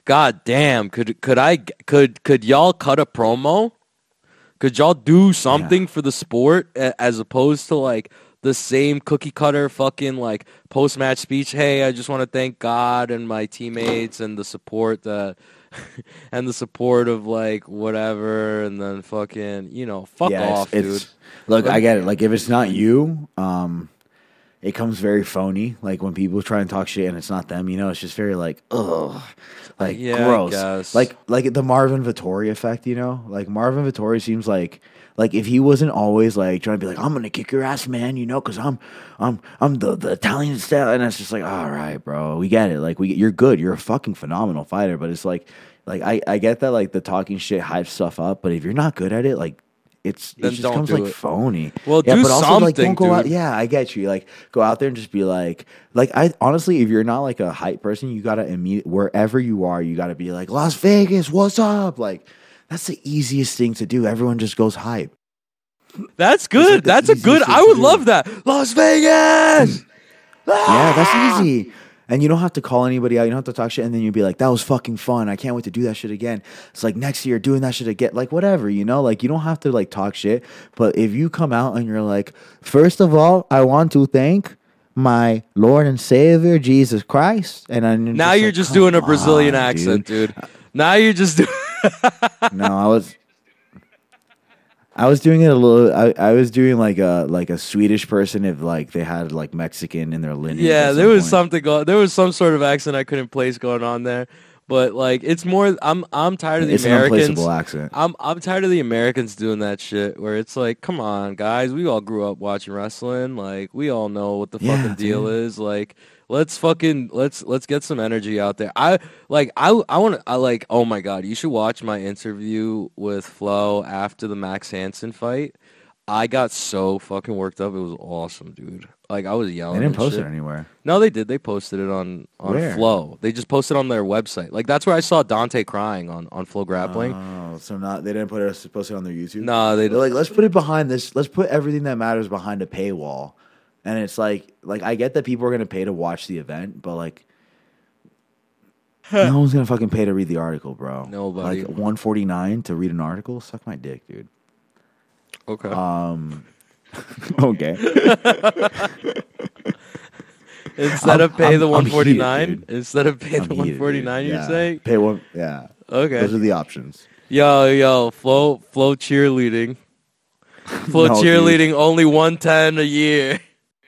god damn, could could I could could y'all cut a promo? Could y'all do something for the sport as opposed to like the same cookie cutter fucking like post match speech? Hey, I just want to thank God and my teammates and the support that and the support of like whatever and then fucking you know fuck Yeah, it's- off, it's, dude. Look, I get it. Like if it's not you, um, it comes very phony. Like when people try and talk shit and it's not them, you know, it's just very like, ugh, like Yeah, gross. Like like the Marvin Vettori effect, you know? Like Marvin Vettori seems like like if he wasn't always like trying to be like, I'm gonna kick your ass, man, you know, because I'm I'm I'm the the Italian style, and it's just like, all right, bro, we get it. Like we you're good, you're a fucking phenomenal fighter, but it's like like I I get that like the talking shit hype stuff up, but if you're not good at it, like. It's it just comes like it. phony. Well, yeah, do but also like don't something, go out. Yeah, I get you. Like go out there and just be like, like I honestly, if you're not like a hype person, you gotta immediate wherever you are, you gotta be like Las Vegas, what's up? Like that's the easiest thing to do. Everyone just goes hype. That's like good. the That's a good. I would love that. Las Vegas. Mm. Yeah, that's ah! easy. And you don't have to call anybody out. You don't have to talk shit. And then you'd be like, that was fucking fun. I can't wait to do that shit again. It's like next year doing that shit again. Like whatever, you know? Like you don't have to like talk shit. But if you come out and you're like, first of all, I want to thank my Lord and Savior Jesus Christ. And I'm Now just you're like, just doing a Brazilian on, accent, dude. Now you're just doing. No, I was I was doing it a little I, I was doing like a like a Swedish person if like they had like Mexican in their lineage. Yeah, there was point. something going. There was some sort of accent I couldn't place going on there. But like, it's more. I'm I'm tired of the It's an Americans. unplaceable accent. I'm I'm tired of the Americans doing that shit where it's like, come on, guys, we all grew up watching wrestling. Like, we all know what the Yeah, fucking deal dude. is. Like, let's fucking let's let's get some energy out there. I like I I want to I like oh my god, you should watch my interview with Flo after the Max Hansen fight. I got so fucking worked up. It was awesome, dude. Like I was yelling. They didn't post shit. it anywhere. No, they did. They posted it on on Where? Flow. They just posted on their website. Like that's where I saw Dante crying on on FloGrappling. Oh, so not they didn't put it post it on their YouTube. no, they They're like, let's put it behind this. Let's put everything that matters behind a paywall. And it's like, like I get that people are gonna pay to watch the event, but like, no one's gonna fucking pay to read the article, bro. Nobody. Like one forty nine to read an article. Suck my dick, dude. okay. Um. okay. Instead of I'm- pay I'm- the I'm one heated, forty nine, dude. instead of pay I'm the heated, one dude. forty nine, you're Yeah. saying pay one? Yeah. okay. Those are the options. yo, yo, flow, flow cheerleading, flow No, dude. cheerleading, only one ten a year.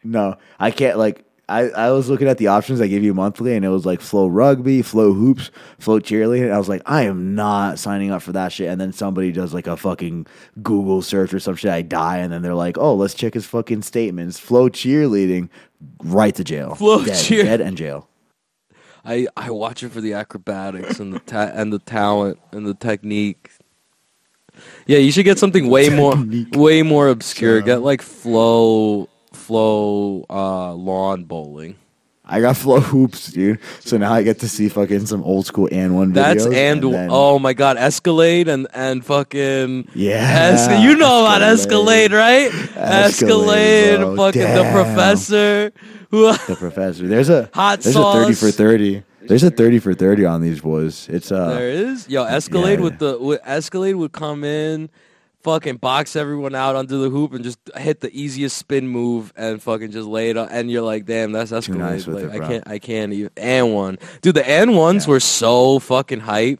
No, I can't. Like, I, I was looking at the options I gave you monthly, and it was like flow rugby, flow hoops, flow cheerleading. I was like, I am not signing up for that shit. And then somebody does like a fucking Google search or some shit. I die, and then they're like, oh, let's check his fucking statements. Flow cheerleading, right to jail. Flow dead, cheer- dead and jail. I I watch it for the acrobatics and the ta- and the talent and the technique. Yeah, you should get something way more way more obscure. Sure. Get like flow flow uh, lawn bowling. I got flow hoops, dude. So now I get to see fucking some old school and one videos. That's and, then- oh my god, Escalade and and fucking yeah, Esca- you know about Escalade, right? Escalade, bro. fucking the professor. Who The professor. There's a Hot there's a thirty for thirty. There's a thirty for thirty on these boys. It's uh there is yo Escalade yeah. with the with Escalade would come in, fucking box everyone out under the hoop and just hit the easiest spin move and fucking just lay it on. And you're like, damn, that's Escalade. nice with like, it, I can't, I can't even. And one, dude, the and ones Yeah. were so fucking hype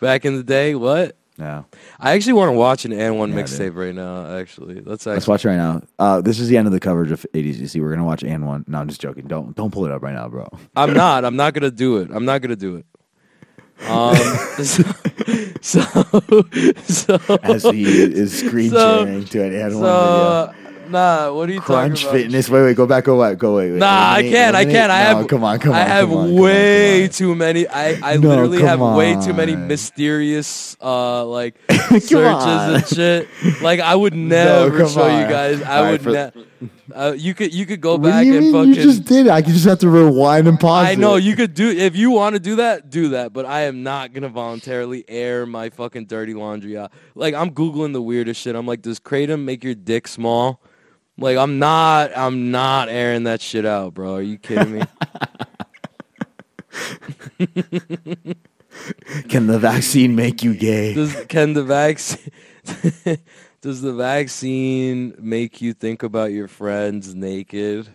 back in the day. What? yeah. I actually want to watch an and one Yeah, mixtape right now. Actually, let's Let's actually. watch right now. Uh, this is the end of the coverage of ADCC. We're gonna watch and one. No, I'm just joking. Don't don't pull it up right now, bro. I'm not. I'm not gonna do it. I'm not gonna do it. Um. so, so, so, As he is screen So- sharing to an and so uh, nah. What are you. Crunch talking about? Fitness. Wait, wait, go back, go back, go wait. wait. Nah, I can't. I can't. I No, have. Come on, come on. I have on, come on, way on. too many. I I No, literally have way too many mysterious uh like searches on. and shit. Like I would never come show you guys. I All would. for- Ne- uh, you could you could go What do back you and mean? fucking. You just did. it. I could just have to rewind and pause. I know it. you could do if you want to do that, do that. But I am not gonna voluntarily air my fucking dirty laundry out. Like I'm googling the weirdest shit. I'm like, does kratom make your dick small? Like I'm not. I'm not airing that shit out, bro. Are you kidding me? Can the vaccine make you gay? does can the vaccine? does the vaccine make you think about your friends naked?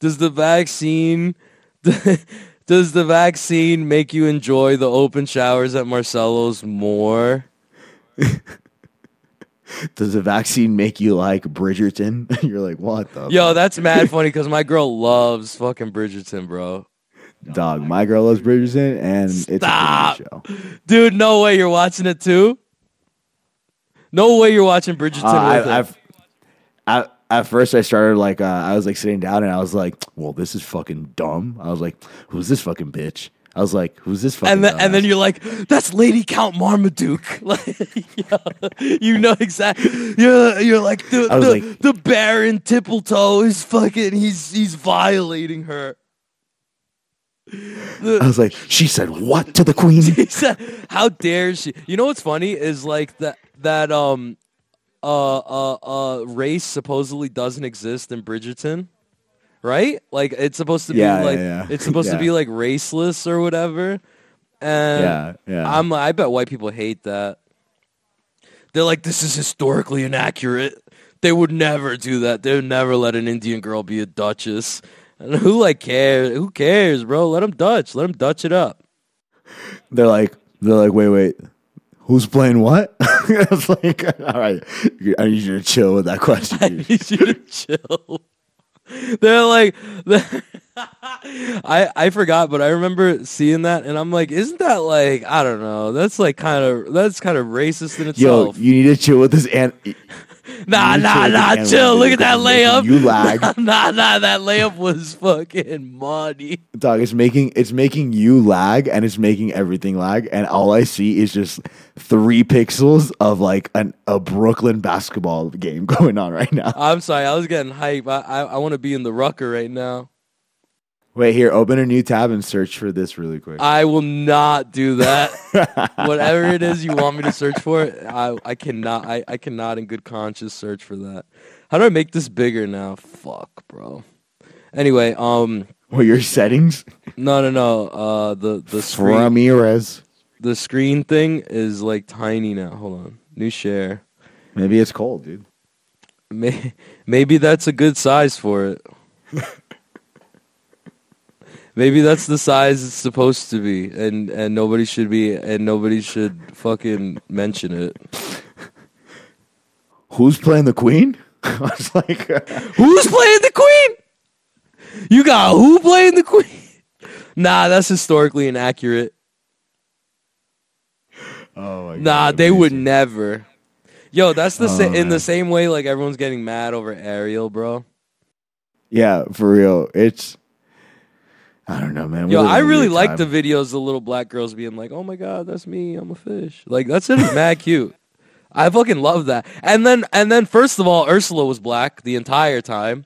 Does the vaccine? Does the vaccine make you enjoy the open showers at Marcelo's more? Does the vaccine make you like Bridgerton? You're like, what the Yo, that's mad funny because my girl loves fucking Bridgerton, bro. dog? My girl loves Bridgerton, and Stop. it's a show. Dude, no way you're watching it too. No way you're watching Bridgerton. Uh, with I. I've, I, at first, I started like uh, I was like sitting down, and I was like, "Well, this is fucking dumb." I was like, "Who's this fucking bitch?" I was like, "Who's this fucking?" and then and then you're like, that's Lady Count Marmaduke. like, yo, you know exactly. You're you're like the the, like- the Baron Tippletoe is fucking. He's he's violating her. The- I was like, "She said what to the queen?" he said, "How dare she?" You know what's funny is like that that um uh uh uh race supposedly doesn't exist in Bridgerton, right? Like it's supposed to be Yeah, yeah, like yeah. it's supposed to be like raceless or whatever. And yeah, yeah. I'm I bet white people hate that. They're like, this is historically inaccurate. They would never do that. They would never let an Indian girl be a duchess. And who like cares? Who cares, bro? Let them Dutch. Let them Dutch it up. they're like, they're like, "Wait, wait." Who's playing what? I was like, all right, I need you to chill with that question. I need you to chill. They're like, I I forgot, but I remember seeing that, and I'm like, isn't that like I don't know? That's like kind of that's kind of racist in itself. Yo, you need to chill with this. And nah, nah, nah, chill. Look at that layup. you lag. nah, nah, that layup was fucking money. dog, it's making it's making you lag, and it's making everything lag. And all I see is just three pixels of like an a Brooklyn basketball game going on right now. I'm sorry, I was getting hype. I I, I want to be in the rucker right now. Wait, here, open a new tab and search for this really quick. I will not do that. Whatever it is you want me to search for, I I cannot. I, I cannot in good conscience search for that. How do I make this bigger now? Fuck, bro. Anyway, um, What your settings? no, no, no. Uh, the the screen Ramirez. the screen thing is like tiny now. Hold on, new share. Maybe it's cold, dude. May, maybe that's a good size for it. maybe that's the size it's supposed to be, and and nobody should be, and nobody should fucking mention it. Who's playing the queen? I was like, uh, Who's playing the queen? You got who playing the queen? Nah, that's historically inaccurate. oh my god. Nah, they would never. Yo, that's the oh, sa- Oh, in the same way like everyone's getting mad over Ariel, bro. Yeah, for real. It's. I don't know, man. We Yo, I really like the videos of the little black girls being like, "Oh my god, that's me. I'm a fish." Like that's it. mad cute. I fucking love that. And then and then first of all, Ursula was black the entire time.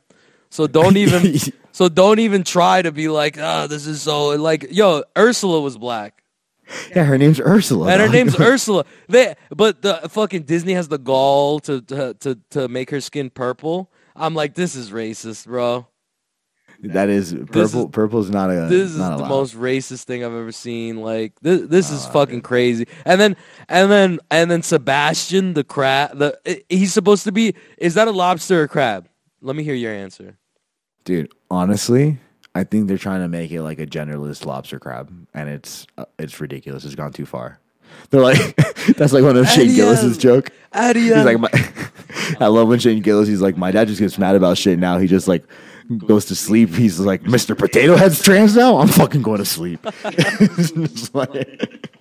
So don't even so don't even try to be like, "Oh, this is so like yo, Ursula was black." Yeah, her name's Ursula. And her name's Ursula. They but the fucking Disney has the gall to to to, to make her skin purple. I'm like, this is racist, bro. That is purple. is- purple's not a. this is the allowed. most racist thing I've ever seen. Like this, this is Oh, fucking dude. crazy. And then, and then, and then Sebastian the crab. The he's supposed to be. Is that a lobster or crab? Let me hear your answer. dude. Honestly, I think they're trying to make it like a genderless lobster crab, and it's uh, it's ridiculous. It's gone too far. They're like, that's like one of Shane. Gillis's joke. Adios. He's like, my, I love when Shane Gillis. He's like, my dad just gets mad about shit now. He just like goes to sleep. He's like, Mr. Potato Head's trans now. I'm fucking going to sleep. Like-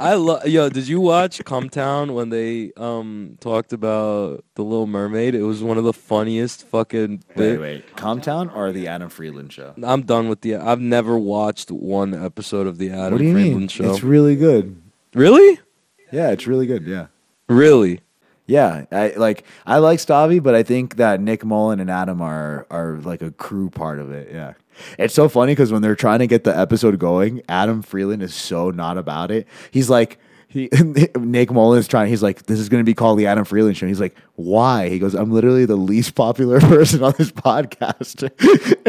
I love. Yo, did you watch Cum Town when they um talked about the Little Mermaid? It was one of the funniest fucking. wait, bit- wait, Cum Town or the Adam Friedland show? I'm done with the. I've never watched one episode of the Adam what do you Friedland mean? show. It's really good. really, Yeah, it's really good. Yeah. really. Yeah, I like I like Stavi, but I think that Nick Mullen and Adam are are like a crew part of it. Yeah, it's so funny because when they're trying to get the episode going, Adam Friedland is so not about it. He's like. He, Nick Mullen is trying. He's like, "This is going to be called the Adam Friedland Show." He's like, "Why?" He goes, "I'm literally the least popular person on this podcast."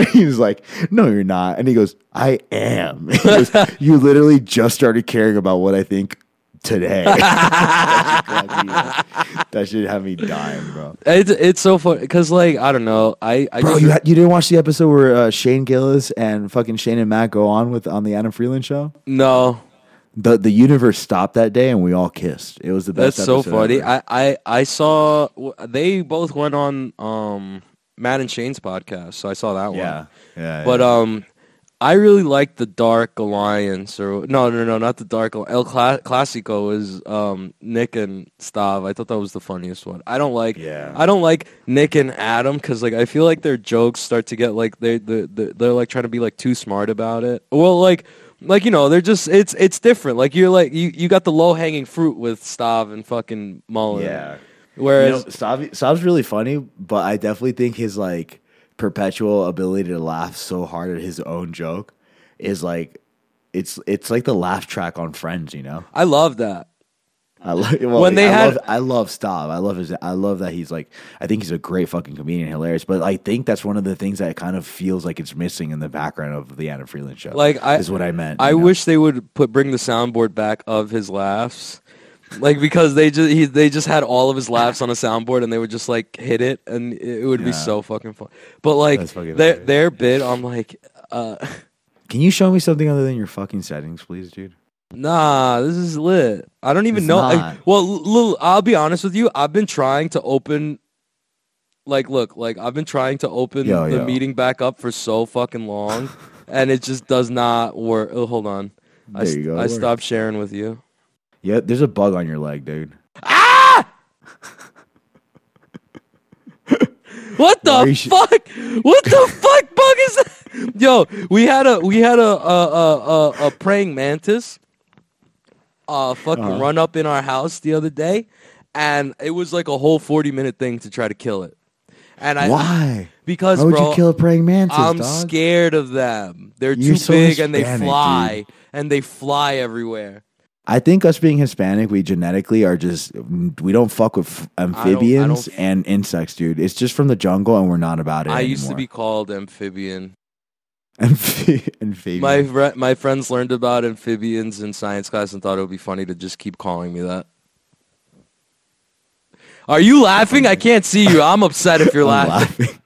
he's like, "No, you're not." And he goes, "I am." He goes, "You literally just started caring about what I think today." that, should cracked me. That shit had me dying, bro. It's it's so funny because like I don't know. I I Bro, just- you had, you didn't watch the episode where uh, Shane Gillis and fucking Shane and Matt go on with on the Adam Friedland show? no. The the universe stopped that day and we all kissed. It was the best. That's so funny. ever. I, I I saw they both went on um Matt and Shane's podcast, so I saw that one. yeah, yeah. But yeah. um, I really like the Dark Alliance, or no, no, no, not the Dark El Cla- Clasico is um Nick and Stav. I thought that was the funniest one. I don't like Yeah. I don't like Nick and Adam because like I feel like their jokes start to get like they they they- they're like trying to be like too smart about it. Well, like. Like you know, they're just it's it's different. Like you're like you, you got the low hanging fruit with Stav and fucking Mullen. yeah. Whereas you know, Stav, Stav's really funny, but I definitely think his like perpetual ability to laugh so hard at his own joke is like it's it's like the laugh track on Friends. You know. I love that. I love well, When they I had- love, I love Stav. I love his. I love that he's like. I think he's a great fucking comedian, hilarious. But I think that's one of the things that kind of feels like it's missing in the background of the Adam Friedland show. Like, I- is what I meant. I know? wish they would put bring the soundboard back of his laughs. Like because they just he, they just had all of his laughs on a soundboard and they would just like hit it and it would be Yeah. so fucking fun. But like That's fucking their hilarious. their bit, I'm like, uh, Can you show me something other than your fucking settings, please, dude? nah, this is lit. I don't even It's know. Not. well, Lil, I'll be honest with you. I've been trying to open like, look, like I've been trying to open Yo, the yo. meeting back up for so fucking long, and it just does not work. Oh, hold on. I, There you go, it I worked. stopped sharing with you. Yeah, there's a bug on your leg, dude. Ah! What the fuck? What the fuck bug is that? Yo, we had a we had a a a, a, praying mantis uh fucking Uh-huh. run up in our house the other day and it was like a whole 40 minute thing to try to kill it. And I Why? because Why would bro you kill a praying mantis, I'm dog? scared of them. They're You're too so big and they fly and they fly everywhere. I think us being Hispanic, we genetically are just we don't fuck with amphibians don't- and insects, dude. It's just from the jungle, and we're not about it. I used to be called amphibian. Amphi- amphibian. My fr- my friends learned about amphibians in science class and thought it would be funny to just keep calling me that. Are you laughing? I can't see you. I'm upset if you're laughing. laughing.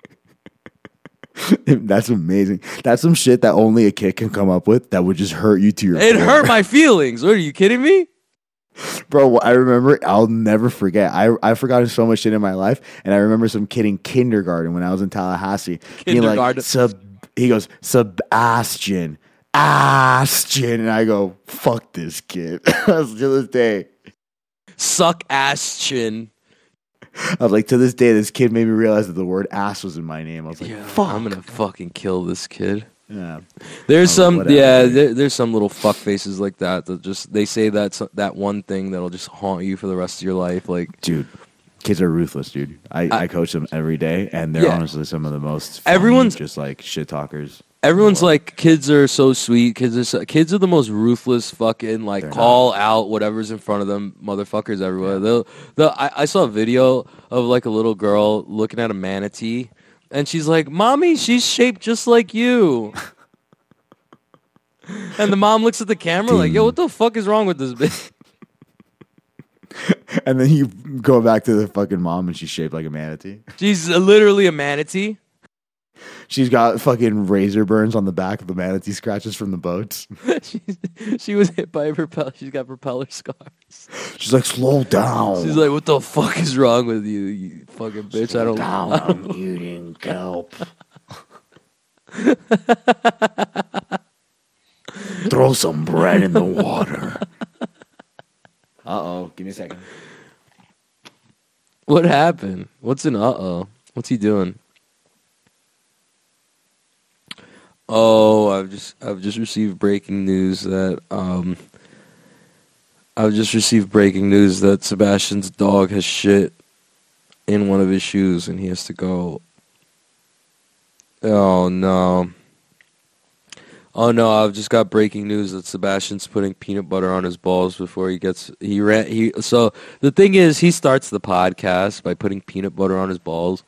That's amazing. That's some shit that only a kid can come up with that would just hurt you to your It core. hurt my feelings. What are you kidding me? Bro, I remember, I'll never forget. I, I've forgotten so much shit in my life. And I remember some kid in kindergarten when I was in Tallahassee. being like, Kindergarten. Sub, he goes, Sebastian, Astion. And I go, fuck this kid. to this day. Suck ass chin. I was like, to this day, this kid made me realize that the word ass was in my name. I was like, Yeah, fuck. I'm gonna fucking kill this kid. Yeah. There's some, whatever, yeah, there, there's some little fuck faces like that that just they say that's that one thing that'll just haunt you for the rest of your life. Like Dude, kids are ruthless, dude. I, I, I- coach them every day, and they're Yeah. honestly some of the most funny, Everyone's- just like shit talkers. Everyone's like, kids are so sweet. Kids are so, kids are the most ruthless fucking like They're call out whatever's in front of them, motherfuckers everywhere. They'll, they'll, I, I saw a video of like a little girl looking at a manatee, and she's like, "Mommy, she's shaped just like you." and the mom looks at the camera like, "Yo, what the fuck is wrong with this bitch?" And then you go back to the fucking mom, and she's shaped like a manatee. She's literally a manatee. She's got fucking razor burns on the back of the manatee scratches from the boats. She was hit by a propeller. She's got propeller scars. She's like, slow down. She's like, "What the fuck is wrong with you, you fucking bitch? I don't." down. I'm eating kelp. Throw some bread in the water. Uh oh. Give me a second. What happened? What's an uh oh? What's he doing? Oh, I've just I've just received breaking news that um I've just received breaking news that Sebastian's dog has shit in one of his shoes and he has to go. Oh no. Oh no, I've just got breaking news that Sebastian's putting peanut butter on his balls before he gets he ran he so the thing is he starts the podcast by putting peanut butter on his balls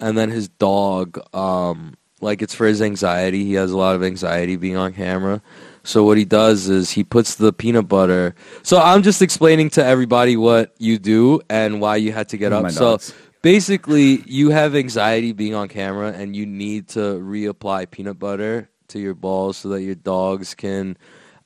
and then his dog um like it's for his anxiety. He has a lot of anxiety being on camera. So what he does is he puts the peanut butter. So I'm just explaining to everybody what you do and why you had to get up. So basically you have anxiety being on camera and you need to reapply peanut butter to your balls so that your dogs can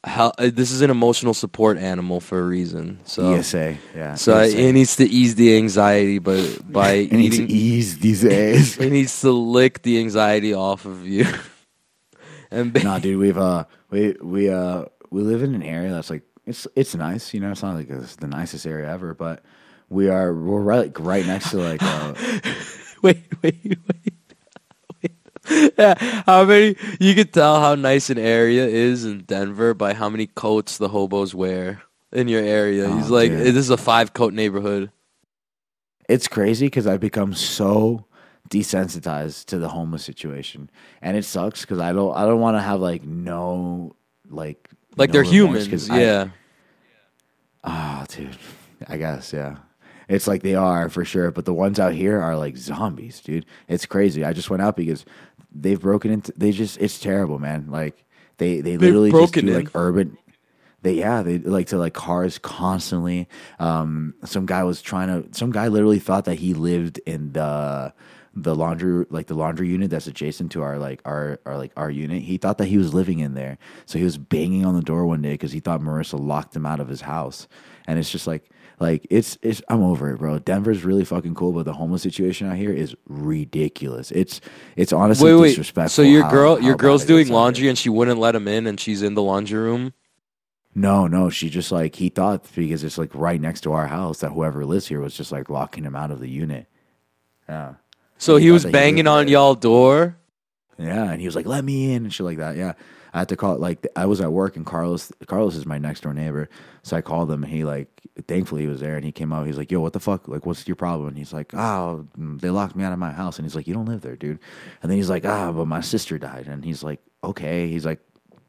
How, this is an emotional support animal for a reason so ESA. Yeah. so ESA. it needs to ease the anxiety but by It needs to ease these days. it needs to lick the anxiety off of you and ba- nah, dude, we've uh, we we uh, we live in an area that's like it's it's nice. You know, it's not like it's the nicest area ever, but we are we're right like, right next to like uh, wait wait wait yeah, how many you could tell how nice an area is in Denver by how many coats the hobos wear in your area. He's Oh, like, dude. this is a five coat neighborhood. it's crazy because I've become so desensitized to the homeless situation, and it sucks because I don't I don't want to have like no like Like no they're humans. Yeah. Ah, dude. I guess, yeah. It's like they are for sure, but the ones out here are like zombies, dude. It's crazy. I just went out because they've broken into. They just, it's terrible, man. Like they, they literally just do in? like urban. They yeah, they like to like cars constantly. Um, some guy was trying to. Some guy literally thought that he lived in the the laundry like the laundry unit that's adjacent to our like our our like our unit. He thought that he was living in there, so he was banging on the door one day because he thought Marissa locked him out of his house. And it's just like Like it's it's I'm over it, bro. Denver's really fucking cool, but the homeless situation out here is ridiculous. It's it's honestly Wait, wait. disrespectful. So your how- girl, your girl's doing laundry and she wouldn't let him in, and she's in the laundry room. No, no, she just like he thought because it's like right next to our house that whoever lives here was just like locking him out of the unit. Yeah. So He he was banging on y'all door. Yeah, and he was like, "Let me in" and shit like that. Yeah, I had to call. it Like, I was at work, and Carlos, Carlos is my next door neighbor. So I called him, and he like, thankfully he was there, and he came out. He's like, "Yo, what the fuck? Like, what's your problem?" And he's like, "Oh, they locked me out of my house." And he's like, "You don't live there, dude." And then he's like, "Ah, but my sister died." And he's like, "Okay." He's like.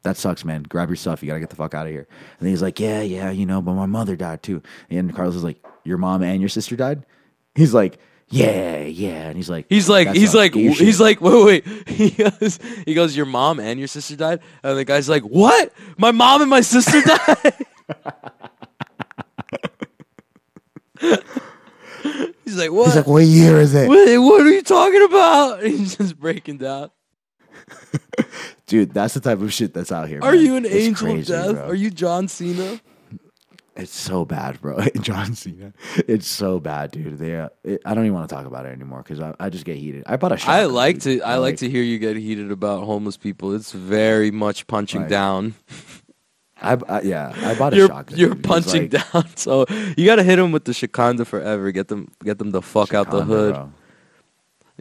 That sucks, man. Grab your stuff. You gotta get the fuck out of here. And then he's like, "Yeah, yeah, you know, but my mother died too." And Carlos is like, "Your mom and your sister died?" He's like, "Yeah, yeah." And he's like, He's like, he's like, he's like, wait, wait. He goes, he goes, your mom and your sister died, and the guy's like, what? My mom and my sister died. he's like, what? He's like, "What year is it?" what? What are you talking about? He's just breaking down. Dude, that's the type of shit that's out here. Are man. you an It's angel crazy, of death? bro. Are you John Cena? It's so bad, bro. John Cena. It's so bad, dude. They, uh, it, I don't even want to talk about it anymore because I, I just get heated. I bought a shotgun. I like dude. to. I like to hear you get heated about homeless people. It's very much punching Right. down. I, I, yeah, I bought a You're shotgun. you're dude. Punching like, down. So you got to hit them with the Shakanda forever. Get them get them the fuck out the hood. bro.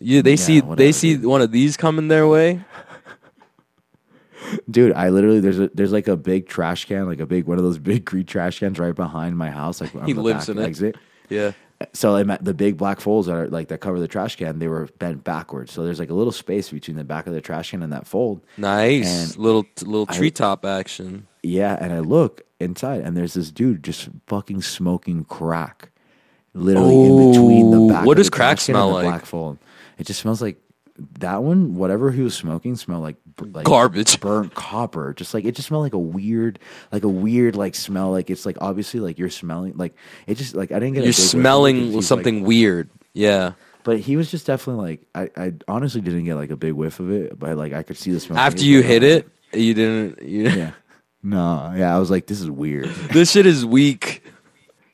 You they Yeah, see whatever, they see dude. one of these coming their way. Dude, I literally there's a there's like a big trash can, like a big one of those big green trash cans right behind my house, like He the lives in it. exit. Yeah. So the big black folds that are like that cover the trash can, they were bent backwards. So there's like a little space between the back of the trash can and that fold. Nice. And little little I- treetop action. Yeah, and I look inside, and there's this dude just fucking smoking crack, literally in between the back. what of does the crack smell like? Black fold. It just smells like that one. Whatever he was smoking smelled like, like Garbage. burnt copper. Just like it just smelled like a weird, like a weird like smell. Like it's like obviously like you're smelling like it just like I didn't get. You're big whiff of it 'cause smelling he's, like- something weird. Yeah. but he was just definitely like I, I honestly didn't get like a big whiff of it, but like I could see the smell. After you hit breath. it, you didn't. You, yeah. No, yeah, I was like, this is weird. this shit is weak.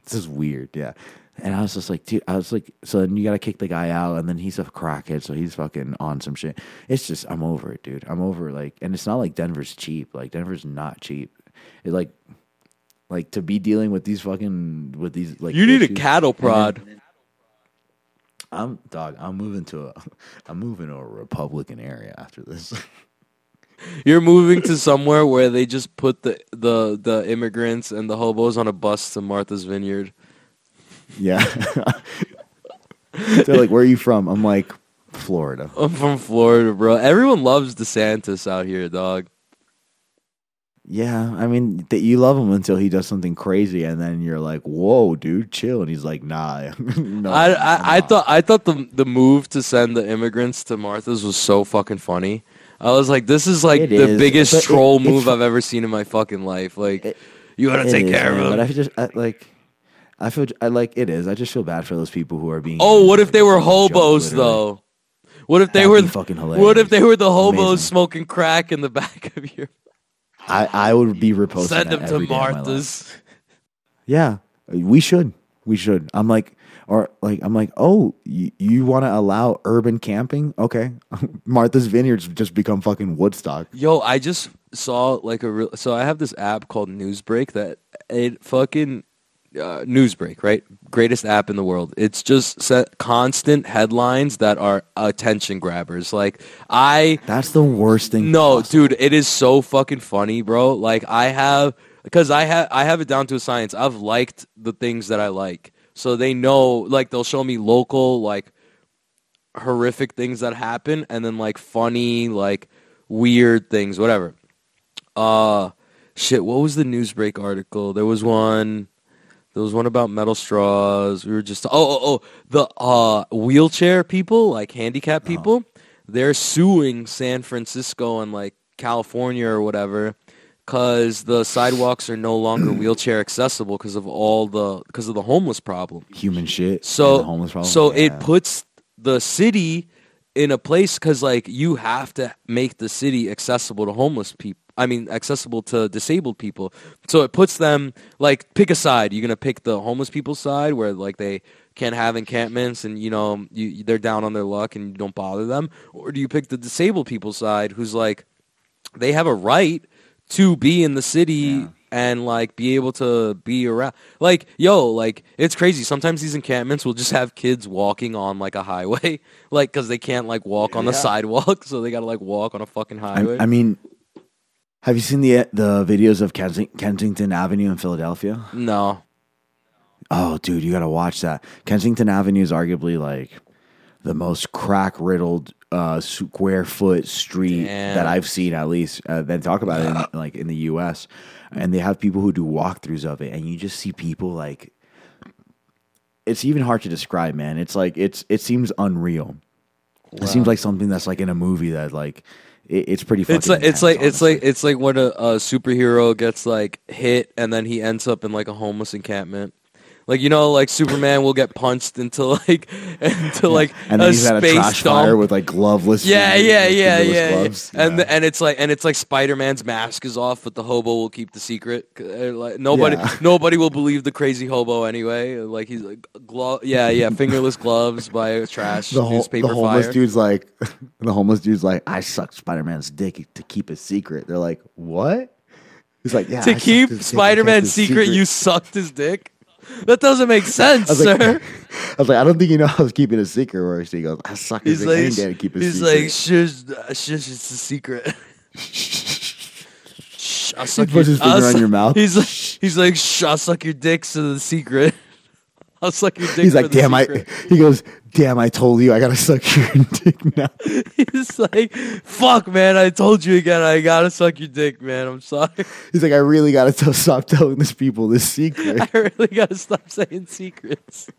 this is weird. Yeah. And I was just like, dude, I was like, so then you got to kick the guy out, and then he's a crackhead, so he's fucking on some shit. It's just, I'm over it, dude. I'm over like, and it's not like Denver's cheap. Like Denver's not cheap. It like, like to be dealing with these fucking with these like. You need a cattle prod. I'm dog. I'm moving to a, I'm moving to a Republican area after this. You're moving to somewhere where they just put the the the immigrants and the hobos on a bus to Martha's Vineyard. Yeah. They're like, where are you from? I'm like, Florida. I'm from Florida, bro. Everyone loves DeSantis out here, dog. Yeah, I mean, th- you love him until he does something crazy, and then you're like, "Whoa, dude, chill." And he's like, "Nah." no, I, I, I thought I thought the the move to send the immigrants to Martha's was so fucking funny. I was like, this is like It the is, biggest but it- troll move I've ever seen in my fucking life. Like, It- you want to take is, care man, of But. I just I, like, I feel I like it is. I just feel bad for those people who are being. Oh, what if they were It's a joke, hobos though? What if they That'd were fucking What if they were the hobos Amazing. smoking crack in the back of your? I I would be reposting. Send them to every day of my life. Martha's. Yeah, we should. We should. I'm like, or like, I'm like, oh, you, you want to allow urban camping? Okay, Martha's Vineyards just become fucking Woodstock. Yo, I just saw like a real. So I have this app called Newsbreak that it fucking uh, Newsbreak, right? Greatest app in the world. It's just set constant headlines that are attention grabbers. Like I That's the worst thing. no, possible. dude, it is so fucking funny, bro. Like I have because I have I have it down to a science. I've liked the things that I like, so they know. Like they'll show me local like horrific things that happen, and then like funny like weird things, whatever. Uh, shit. What was the Newsbreak article? There was one. There was one about metal straws. We were just oh oh oh the uh wheelchair people like handicapped people. They're suing San Francisco and like California or whatever because the sidewalks are no longer wheelchair accessible because of all the because of the homeless problem. human shit. So the homeless problem. so Yeah. it puts the city in a place because like you have to make the city accessible to homeless people I mean, accessible to disabled people. So it puts them like pick a side. You're gonna pick the homeless people's side, where like they can't have encampments and you know you, they're down on their luck and you don't bother them, or do you pick the disabled people's side, who's like they have a right to be in the city Yeah. and like be able to be around. Like yo, like it's crazy. Sometimes these encampments will just have kids walking on like a highway, like because they can't like walk on the Yeah. sidewalk, so they gotta like walk on a fucking highway. I, I mean, have you seen the the videos of Kensing- Kensington Avenue in Philadelphia? no, Oh, dude, you got to watch that. Kensington Avenue is arguably like the most crack riddled uh, square foot street Damn. that I've seen, at least. Uh, they talk about it in, like in the U.S. and they have people who do walkthroughs of it, and you just see people like. It's even hard to describe, man. It's like it's it seems unreal. It seems like something that's like in a movie that like it, it's pretty. Funny. It's fucking like it's intense, like it's like it's like when a, a superhero gets like hit and then he ends up in like a homeless encampment. Like you know, like Superman will get punched into like into like and then a he's at a space trash dump. fire with like gloveless. Yeah, yeah, yeah, yeah, gloves. yeah. And Yeah. the, and it's like and it's like Spider Man's mask is off, but the hobo will keep the secret. Uh, Like nobody, Yeah. nobody will believe the crazy hobo anyway. Like he's like glove, yeah, yeah, fingerless gloves by trash the, whole, newspaper the homeless fire. dude's like, the homeless dude's like, I sucked Spider Man's dick to keep it secret. They're like, what? He's like, yeah. To sucked keep his I Spider Man's his secret, you sucked his dick. That doesn't make sense, I was like, sir. I was like, I don't think you know I was keeping a secret. Where he goes, I suck He's like, day to keep it he's secret. like, shush, shush, it's a secret. Shh, I'll suck puts his finger on your mouth. He's like, he's like, shh, I'll suck your dick to the secret. I'll suck your dick. He's like, damn, I. He goes, damn, I told you, I gotta suck your dick now. He's like, fuck, man, I told you again, I gotta suck your dick, man. I'm sorry. He's like, I really gotta tell, stop telling these people this secret. I really gotta stop saying secrets.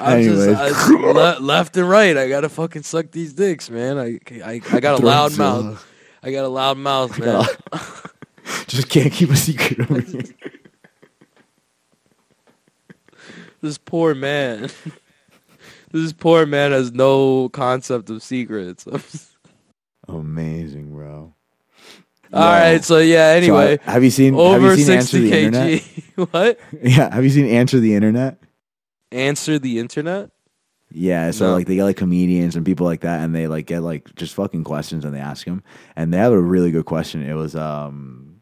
I'm just I, le- left and right. I gotta fucking suck these dicks, man. I I, I got a loud mouth. uh, I got a loud mouth, man. Just can't keep a secret over here. This poor man. this poor man has no concept of secrets. Amazing, bro. right, so yeah. So, Anyway, have you seen have over you seen Answer sixty the Internet? kg. what? Yeah, have you seen Answer the Internet? Answer the internet. Yeah, so No. like they get like comedians and people like that, and they like get like just fucking questions, and they ask them, and they have a really good question. It was um,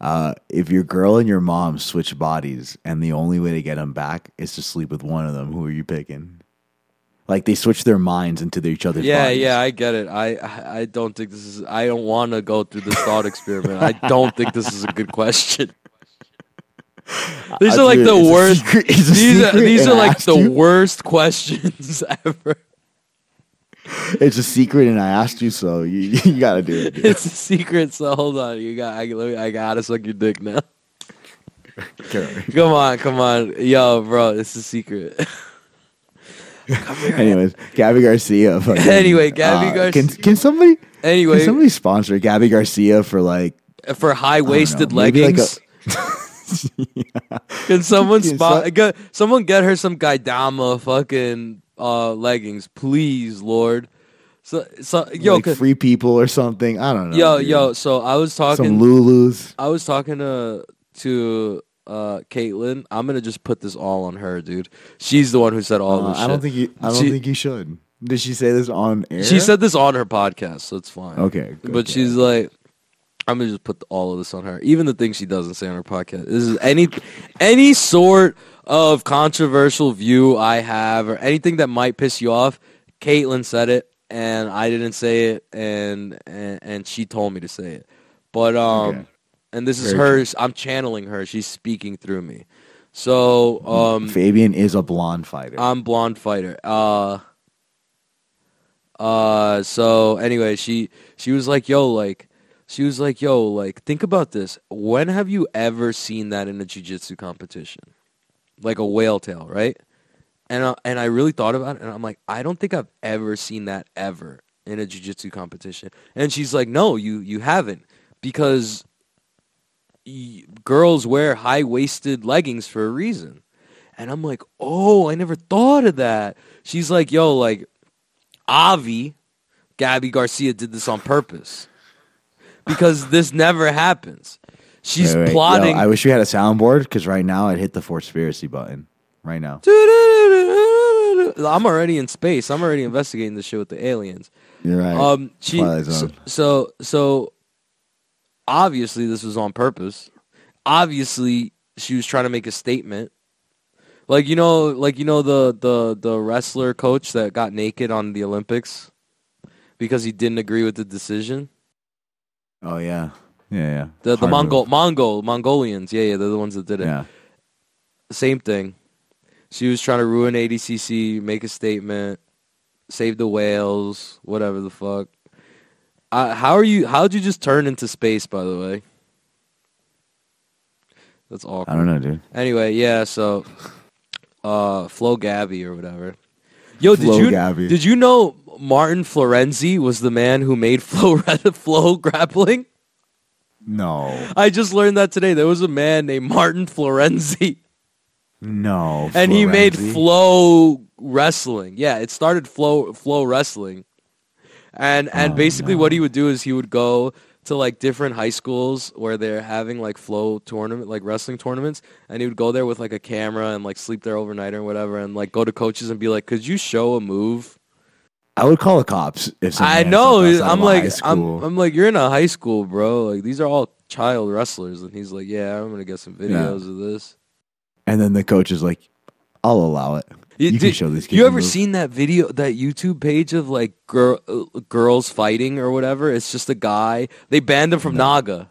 uh, if your girl and your mom switch bodies, and the only way to get them back is to sleep with one of them, who are you picking? Like they switch their minds into their each other's Yeah, bodies. yeah, I get it. I I don't think this is. I don't want to go through this thought experiment. I don't think this is a good question. These I are like the worst. secret- These are these are like the you. worst questions ever. It's a secret, and I asked you, so you you gotta do it. dude. It's a secret. So hold on, you got. I, let me- I gotta suck your dick now. Come on, come on, yo, bro. It's a secret. Anyways, Gabi Garcia. fucking, Anyway, Gabi uh, Garcia- Can, can somebody Anyway, can somebody sponsor Gabi Garcia for like for high waisted leggings. Can someone Yeah, spot? get, someone get her some Gaidama fucking uh, leggings, please, Lord. So, so yo, like free people or something? I don't know. yo, dude. yo. So I was talking some. Lulus. I was talking to to uh, Caitlin. I'm gonna just put this all on her, dude. She's the one who said all Uh, this. I don't think you. I don't She- think you should. Did she say this on air? She said this on her podcast, so it's fine. Okay, good, but good. she's like, I'm gonna just put all of this on her, even the things she doesn't say on her podcast. This is any any sort of controversial view I have, or anything that might piss you off. Caitlin said it, and I didn't say it, and and, and she told me to say it. But um, Okay. and this is Very hers. I'm channeling her. She's speaking through me. So um, Fabian is a blonde fighter. I'm blonde fighter. Uh uh so anyway, she she was like, "Yo, like she was like, "Yo, like think about this. When have you ever seen that in a jiu-jitsu competition? Like a whale tail, right?" And uh, and I really thought about it and I'm like, "I don't think I've ever seen that ever in a jiu-jitsu competition." And she's like, "No, you you haven't because y- girls wear high-waisted leggings for a reason." And I'm like, oh, I never thought of that. She's like, yo, like, Avi Gabi Garcia did this on purpose because this never happens. She's Wait, wait, yo, plotting. I wish we had a soundboard because right now I'd hit the Forspiracy button. Right now. I'm already in space. I'm already investigating this shit with the aliens. You're right. Um, she Twilight so, Zone. so so obviously this was on purpose. Obviously she was trying to make a statement. Like you know, like you know the the the wrestler coach that got naked on the Olympics because he didn't agree with the decision. oh yeah. Yeah, yeah. The the Hard Mongol move. Mongol Mongolians, yeah, yeah, they're the ones that did it. Yeah. Same thing. She was trying to ruin ADCC, make a statement, save the whales, whatever the fuck. Uh, how are you? How'd you just turn into space? By the way, that's awkward. I don't know, dude. Anyway, yeah. So, uh, Flo Gabi or whatever. Yo, did you Gabi. did you know Martin Floreani was the man who made Flow Flow grappling? No. I just learned that today. There was a man named Martin Floreani. No. and he made flow wrestling. Yeah, it started flow FloWrestling, and and Oh, basically no. what he would do is he would go to like different high schools where they're having like flow tournament like wrestling tournaments, and he would go there with like a camera and like sleep there overnight or whatever, and like go to coaches and be like, "Could you show a move?" I would call the cops if I know. I'm like, I'm. I'm like, you're in a high school, bro. Like these are all child wrestlers, and he's like, "Yeah, I'm gonna get some videos of this." and then the coach is like, I'll allow it. You, can show these kids. You ever seen that video, that YouTube page of like girl, uh, girls fighting or whatever? It's just a guy. They banned him from Naga.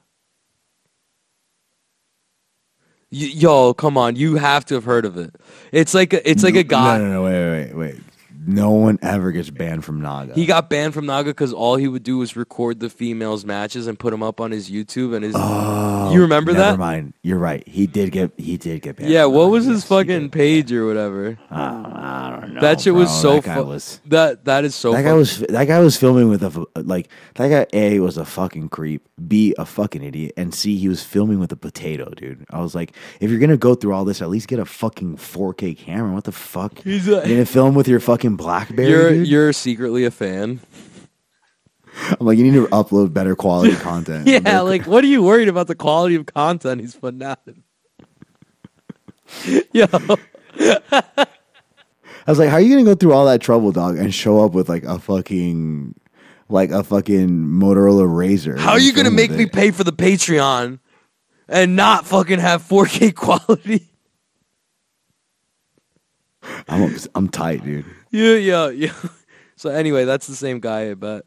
Y- Yo, come on! You have to have heard of it. It's like a, it's like a guy. No, no, no, wait, wait, wait. No one ever gets banned from Naga. He got banned from Naga because all he would do was record the females' matches and put them up on his YouTube and his. Oh, You remember never that? Never mind. You're right. He did get. He did get banned. yeah, what Naga. was his Yes, fucking page or whatever? I don't, I don't know. that shit was bro. so That fu- was. That that is so. That guy fu- was that guy was filming with a like that guy A was a fucking creep, B a fucking idiot, and C he was filming with a potato, dude. I was like, if you're gonna go through all this, at least get a fucking 4K camera. What the fuck? He's you're gonna film with your fucking BlackBerry. You're dude? you're secretly a fan. I'm like, you need to upload better quality content. Yeah, like what are you worried about the quality of content he's putting out? Yo, I was like, how are you gonna go through all that trouble, dog, and show up with like a fucking like a fucking Motorola Razor? how are you gonna make me it? pay for the Patreon and not fucking have 4K quality? I'm I'm tight, dude. Yeah, yeah, yeah. So anyway, that's the same guy, I bet.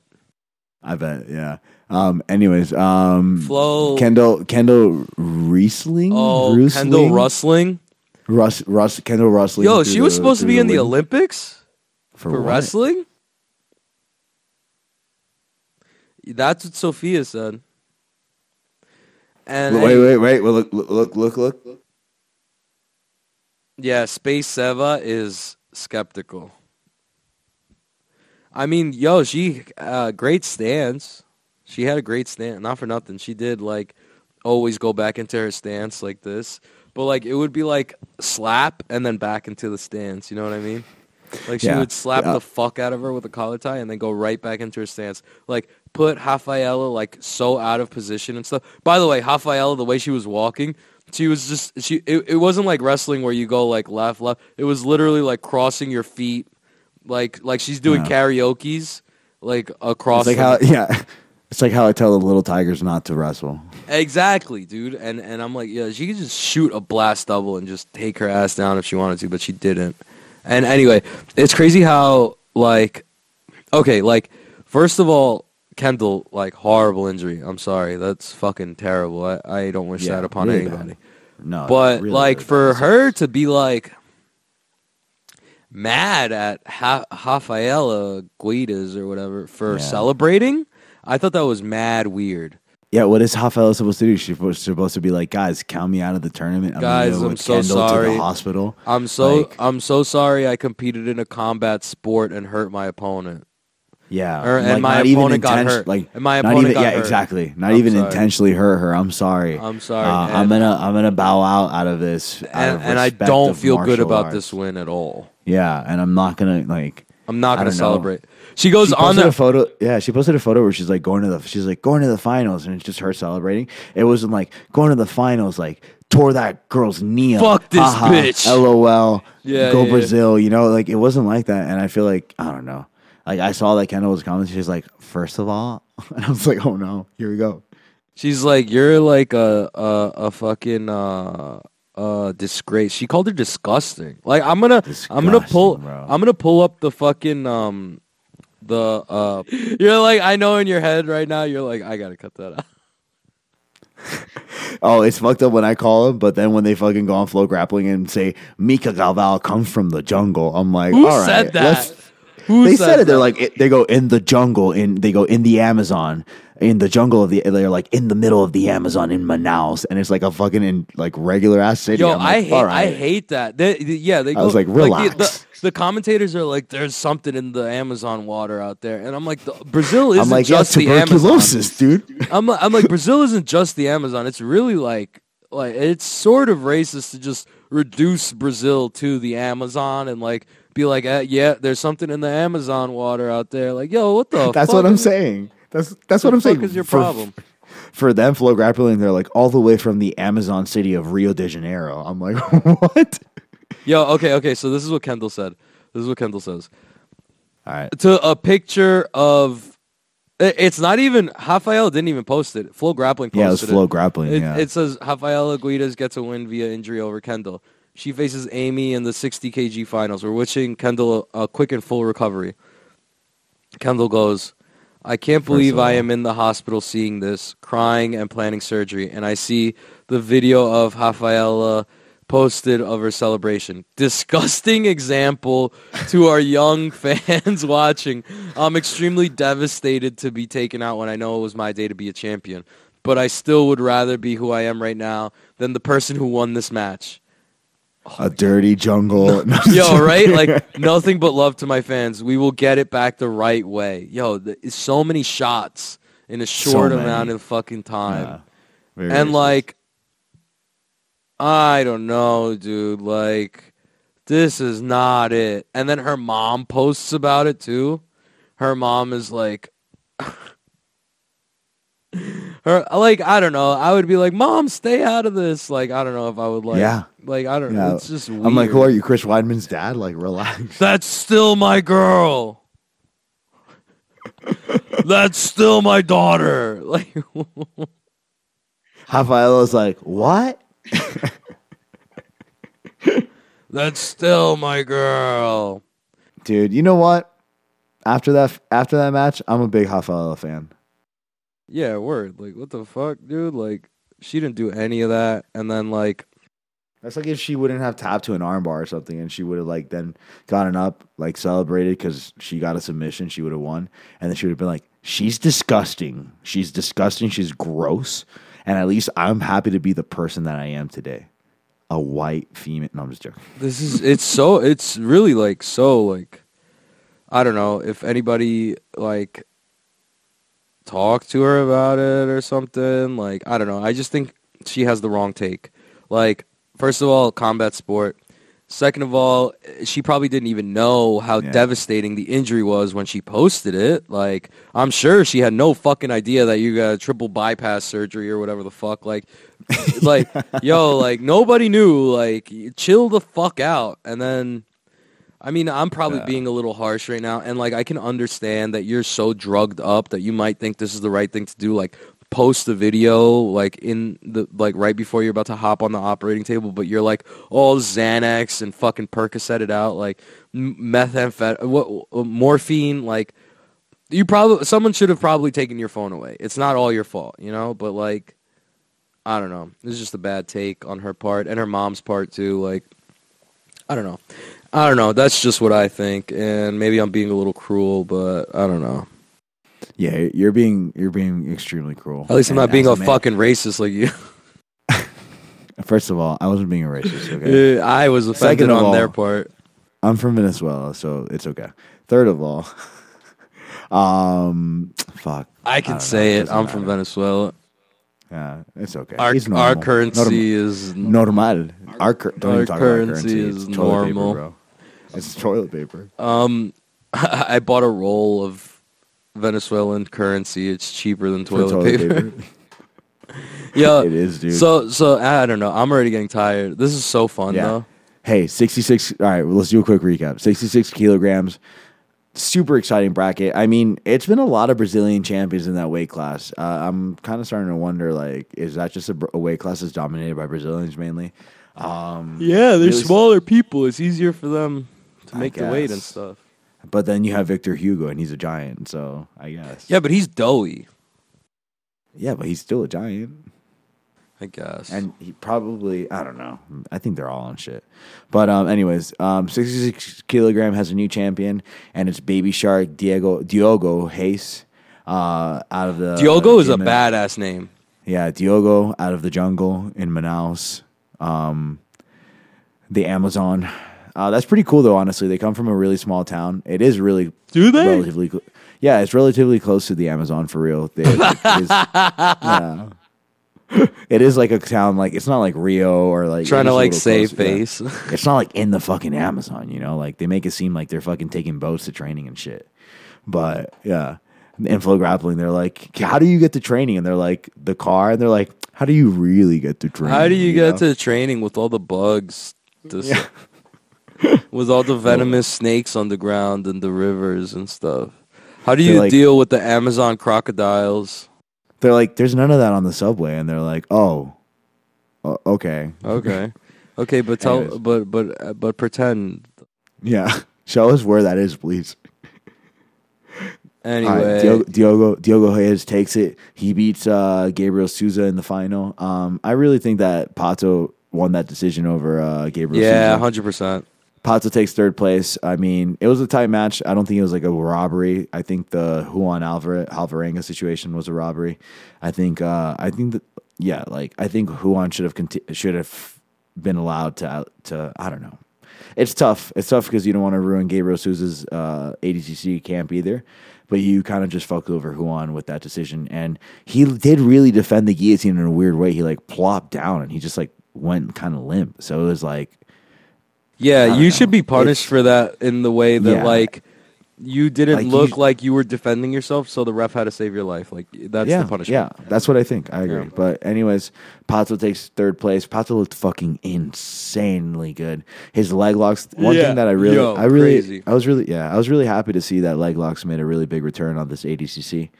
I bet, yeah. Um. Anyways, um. Flo, Kendall Kendall Riesling. oh, Riesling? Kendall Rustling. Russ Russ Kendall Rustling. Yo, she was the- supposed to be in the Olympics for, for wrestling. That's what Sophia said. And Wait, wait, wait. Well, look, look, look, look, look. Yeah, Space Seva is skeptical. I mean, yo, she uh, great stance. She had a great stance. Not for nothing. She did like always go back into her stance like this. But like it would be like slap and then back into the stance. You know what I mean? Like she Yeah. would slap Yeah. the fuck out of her with a collar tie and then go right back into her stance. Like put Rafaela like so out of position and stuff. By the way, Rafaela, the way she was walking, she was just she. It, it wasn't like wrestling where you go like left left. It was literally like crossing your feet, like like she's doing Yeah. karaoke's like across. It's like the- how, yeah. It's like how I tell the little tigers not to wrestle. Exactly, dude. And and I'm like, yeah, she could just shoot a blast double and just take her ass down if she wanted to, but she didn't. And anyway, it's crazy how like okay, like first of all, Kendall, like horrible injury. I'm sorry. That's fucking terrible. I, I don't wish Yeah, that upon really anybody. bad. No, But really, like really for her to be like mad at ha- Rafaela Guedes or whatever for Yeah. celebrating, I thought that was mad weird. Yeah, what is Rafaela supposed to do? She's supposed- to be like, guys, count me out of the tournament. I'm Guys, I'm so Kendall to sorry. the hospital. I'm so Like- I'm so sorry I competed in a combat sport and hurt my opponent. Yeah, Or- and like, my not even opponent got hurt. Like And my opponent even, got yeah, hurt. exactly. Not I'm even sorry. intentionally hurt her. I'm sorry. I'm sorry. Uh, I'm gonna I'm gonna bow out out of this, out and, of and I don't feel good about arts. this win at all. Yeah, and I'm not gonna like. I'm not gonna don't know. celebrate. She goes she on the a photo. Yeah, she posted a photo where she's like going to the. She's like going to the finals, and it's just her celebrating. It wasn't like going to the finals, like tore that girl's knee up. Fuck this bitch. LOL. Yeah, go yeah, yeah. Brazil. You know, like it wasn't like that. And I feel like I don't know. Like I saw that Kendall was coming. She's like, first of all, and I was like, oh no, here we go. She's like, you're like a a, a fucking uh uh disgrace. She called her disgusting. Like I'm gonna I'm gonna pull bro. I'm gonna pull up the fucking um the uh you're like I know in your head right now you're like I gotta cut that out. Oh, it's fucked up when I call him, but then when they fucking go on FloGrappling and say Mika Galvão comes from the jungle, I'm like, Who all right, said that? Who they said it. They're that? like it, they go in the jungle, in they go in the Amazon, in the jungle of the. They're like in the middle of the Amazon in Manaus, and it's like a fucking in, like regular ass city. Yo, like, I hate all I hate that. They, they- yeah, they. I was like, the- relax. the, the commentators are like, "There's something in the Amazon water out there," and I'm like, the, "Brazil isn't I'm like, yeah, just the Amazon." dude. I'm like, I'm like, Brazil isn't just the Amazon. It's really like like it's sort of racist to just reduce Brazil to the Amazon and like be like, eh, yeah, there's something in the Amazon water out there. Like, yo, what the? That's what I'm is- saying. That's that's what I'm saying. is your For- problem? For them, FloGrappling, they're like all the way from the Amazon city of Rio de Janeiro. I'm like, what? Yo, okay, okay. So this is what Kendall said. This is what Kendall says. All right. to a picture of it's not even Rafael didn't even post it. FloGrappling posted Yeah, it was FloGrappling. It, yeah. it says Rafael Guedes gets a win via injury over Kendall. She faces Amy in the 60 kg finals. We're wishing Kendall a, a quick and full recovery. Kendall goes, I can't believe I am in the hospital seeing this, crying and planning surgery, and I see the video of Rafaela posted of her celebration. Disgusting example to our young fans watching. I'm extremely devastated to be taken out when I know it was my day to be a champion, but I still would rather be who I am right now than the person who won this match. A dirty jungle. No, Yo, right? Like nothing but love to my fans. We will get it back the right way. Yo, th- so many shots in a short many. amount of fucking time. Yeah. And like I don't know, dude. Like this is not it. And then her mom posts about it too. Her mom is like her like I don't know. I would be like, "Mom, stay out of this." Like I don't know if I would like Yeah. like I don't know. Yeah. It's just weird. I'm like, who are you, Chris Weidman's dad? Like, relax. That's still my girl. That's still my daughter. Like Rafaela's like, what? that's still my girl. Dude, you know what? After that, after that match, I'm a big Rafaela fan. Yeah, word. Like, what the fuck, dude? Like, she didn't do any of that. And then, like, That's like if she wouldn't have tapped to an armbar or something, and she would have like then gotten up, like celebrated because she got a submission, she would have won, and then she would have been like, "She's disgusting. She's disgusting. She's gross." And at least I'm happy to be the person that I am today, a white female. No, I'm just joking. this is, it's so, it's really, like, so, like, I don't know if anybody, like, talked to her about it or something. Like, I don't know. I just think she has the wrong take. Like, first of all, combat sport. Second of all, she probably didn't even know how Yeah. devastating the injury was when she posted it. Like, I'm sure she had no fucking idea that you got a triple bypass surgery or whatever the fuck. Like, like, yo, like nobody knew. Like, chill the fuck out. And then, I mean, I'm probably Yeah. being a little harsh right now, and like I can understand that you're so drugged up that you might think this is the right thing to do. Like, post the video like in the like right before you're about to hop on the operating table, but you're like all Xanax and fucking Percocet it out, like m- methamphetamine, what uh, morphine, like. You probably someone should have probably taken your phone away. It's not all your fault, you know. But like, I don't know. This is just a bad take on her part and her mom's part too. Like, I don't know. I don't know. That's just what I think, and maybe I'm being a little cruel, but I don't know. Yeah, you're being you're being extremely cruel. At least I'm And not being a man- fucking racist like you. First of all, I wasn't being a racist. Okay, I was offended Second on all- their part. I'm from Venezuela, so it's okay. Third of all, um, fuck. I can know, say it. I'm from. Venezuela. Yeah, it's okay. Our our normal. currency is normal. Our cur- Our currency about currency. is It's normal. paper. It's toilet paper. um I bought a roll of Venezuelan currency. It's cheaper than toilet, toilet paper. paper. yeah, it is, dude. So so I don't know. I'm already getting tired. This is so fun Yeah. though. Hey, 66. All right, well, let's do a quick recap. 66 kilograms. Super exciting bracket. I mean, it's been a lot of Brazilian champions in that weight class. Uh, I'm kind of starting to wonder, like, is that just a, a weight class that's dominated by Brazilians mainly? Um, Yeah, they're Really s- smaller people. It's easier for them to make the weight and stuff. but then you have Victor Hugo, and he's a giant, so I guess. Yeah, but he's doughy. Yeah, but he's still a giant. I guess. And he probably, I don't know. I think they're all on shit. But um, anyways, um, 66 kilogram has a new champion, and it's Baby Shark Diego Diogo Reis. Uh, out of the Diogo is a badass name. Yeah, Diogo out of the jungle in Manaus, um, the Amazon. Uh, that's pretty cool though. Honestly, they come from a really small town. It is really Do they? relatively. Cl- yeah, it's relatively close to the Amazon for real. They, it is, yeah. It is like a town, like it's not like Rio or like Trying to like save close, yeah. face. It's not like in the fucking Amazon, you know. Like they make it seem like they're fucking taking boats to training and shit. But yeah, in FloGrappling, they're like, "How do you get to training?" And they're like, "The car." And they're like, "How do you really get to training?" How do you get know? to training with all the bugs? This, Yeah. with all the venomous snakes on the ground and the rivers and stuff. How do you like- deal with the Amazon crocodiles? They're like, "There's none of that on the subway," and they're like, "Oh, okay, Okay, okay, but tell, Anyways. but but uh, but pretend yeah." Show us where that is, please. Anyway. right, Diogo, Diogo Diogo Reis takes it. He beats uh, Gabriel Souza in the final. Um, I really think that Pato won that decision over uh, Gabriel. yeah, hundred percent. Pato takes third place. I mean, it was a tight match. I don't think it was like a robbery. I think the Juan Alvar- Alvarenga situation was a robbery. I think. Uh, I think that. Yeah, like I think Juan should have conti- should have been allowed to to. I don't know. It's tough. It's tough because you don't want to ruin Gabriel Souza's uh, ADCC camp either. But you kind of just fucked over Juan with that decision, and he did really defend the guillotine in a weird way. He like plopped down and he just like went kind of limp. So it was like Yeah, you know. should be punished It's- for that in the way that Yeah. like you didn't Like, you look sh- like you were defending yourself, so the ref had to save your life. Like that's yeah, the punishment. Yeah, that's what I think. I agree. Yeah. But anyways, Pato takes third place. Pato looked fucking insanely good. His leg locks. One Yeah. thing that I really, Yo, I really, crazy. I was really, yeah, I was really happy to see that leg locks made a really big return on this ADCC.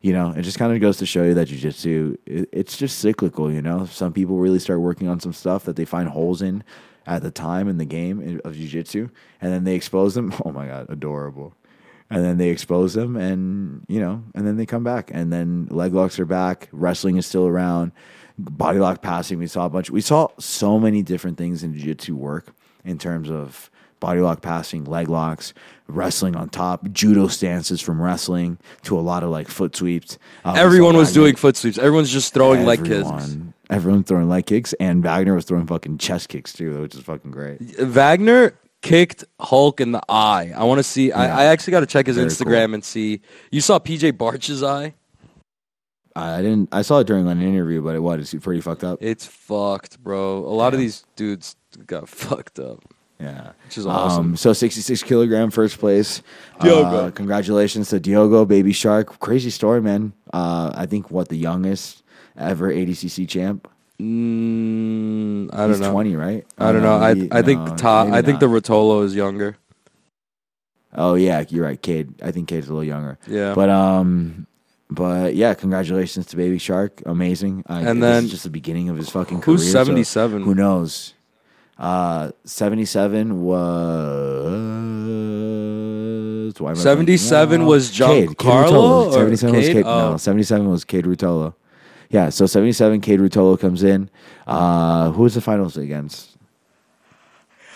You know, it just kind of goes to show you that jujitsu, it, it's just cyclical. You know, some people really start working on some stuff that they find holes in at the time in the game of jiu-jitsu and then they expose them. Oh my god, adorable. And then they expose them and you know and then they come back. And then leg locks are back. Wrestling is still around. Body lock passing we saw a bunch. We saw so many different things in jiu-jitsu work in terms of body lock passing leg locks wrestling on top judo stances from wrestling to a lot of like foot sweeps. Uh, we saw Everyone was doing foot sweeps. Everyone's just throwing leg kicks. Everyone, throwing leg kicks and Wagner was throwing fucking chest kicks too which is fucking great Wagner kicked Hulk in the eye. I want to see. Yeah. I, I actually got to check his Very Instagram and see. You saw PJ Barch's eye? I didn't I saw it during an interview but it was pretty fucked up It's fucked, bro. A lot of these dudes got fucked up, yeah which is awesome. Um, so 66 kilogram first place. Diogo. Uh, congratulations to Diogo, Baby Shark. Crazy story, man. Uh, I think what the youngest ever ADCC champ. mm, I don't He's know. 20, right? I don't know. I I think no, maybe I think the. Ruotolo is younger. Oh yeah, you're right, Kade. I think Kade's a little younger. Yeah. But um, but yeah, congratulations to Baby Shark. Amazing. Uh, And this then- is just the beginning of his fucking career. Who's seventy seven? who knows? Uh, 77 was. why am I blanking? 77 was Giancarlo 77 was Kade? Kade. Oh. No, 77 was Kade Ruotolo. Yeah, so 77, Kade Ruotolo comes in. Uh, who was the finals against?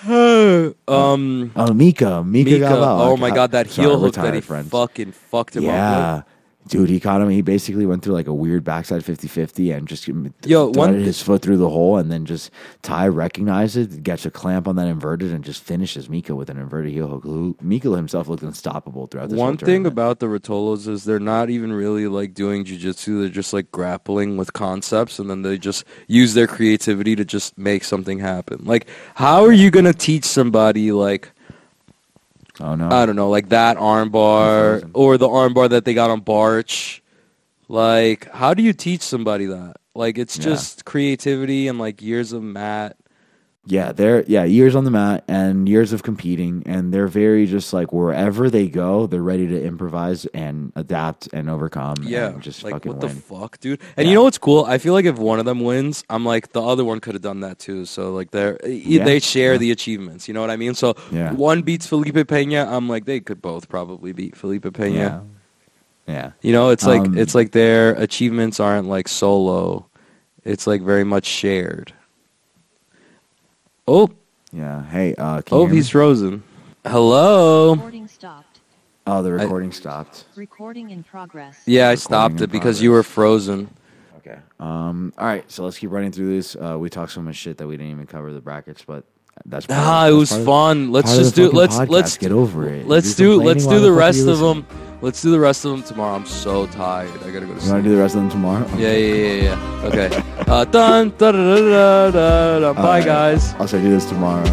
um, Oh, Mika. Mika, Mika. Oh my god, that Sorry, heel hook that he friends. fucking fucked him up. Dude, he caught him. He basically went through like a weird backside 50 50 and just Yo, one- his foot through the hole. And then just Tye recognized it, gets a clamp on that inverted, and just finishes Mika with an inverted heel hook. Who- Mika himself looked unstoppable throughout this One thing about the Ruotolos is they're not even really like doing jujitsu. They're just like grappling with concepts, and then they just use their creativity to just make something happen. Like, how are you gonna teach somebody like Oh no. I don't know, like that armbar or the armbar that they got on Barch. Like, how do you teach somebody that? Like, it's Yeah. just creativity and like years of mat. Yeah, they're yeah years on the mat and years of competing, and they're very just like wherever they go, they're ready to improvise and adapt and overcome. Yeah, and just like fucking what win. the fuck, dude? And Yeah. you know what's cool? I feel like if one of them wins, I'm like the other one could have done that too. So like they're Yeah, they share yeah. the achievements. You know what I mean? So one beats Felipe Pena. I'm like they could both probably beat Felipe Pena. yeah, yeah, You know, it's like Um, it's like their achievements aren't like solo. It's like very much shared. Oh, yeah. Hey, uh, can you oh, hear me? he's frozen. Hello. Recording stopped. oh, the recording stopped. Recording in progress. Yeah, I stopped in it because you were frozen. Okay. Um. All right. So let's keep running through this. Uh, we talked so much shit that we didn't even cover the brackets, but that's part of- Ah, it that's was part of- fun. Let's part of just the do. fucking Let's podcast. let's get over it. Let's You're do. Let's complaining, do why the fuck are rest of listening? them. Let's do the rest of them tomorrow. I'm so tired. I gotta go to You want sleep. to do the rest of them tomorrow? Yeah, yeah, yeah, yeah. Okay. Uh, done. Da da da da da. da. Bye, Alright. guys. I'll say do this tomorrow.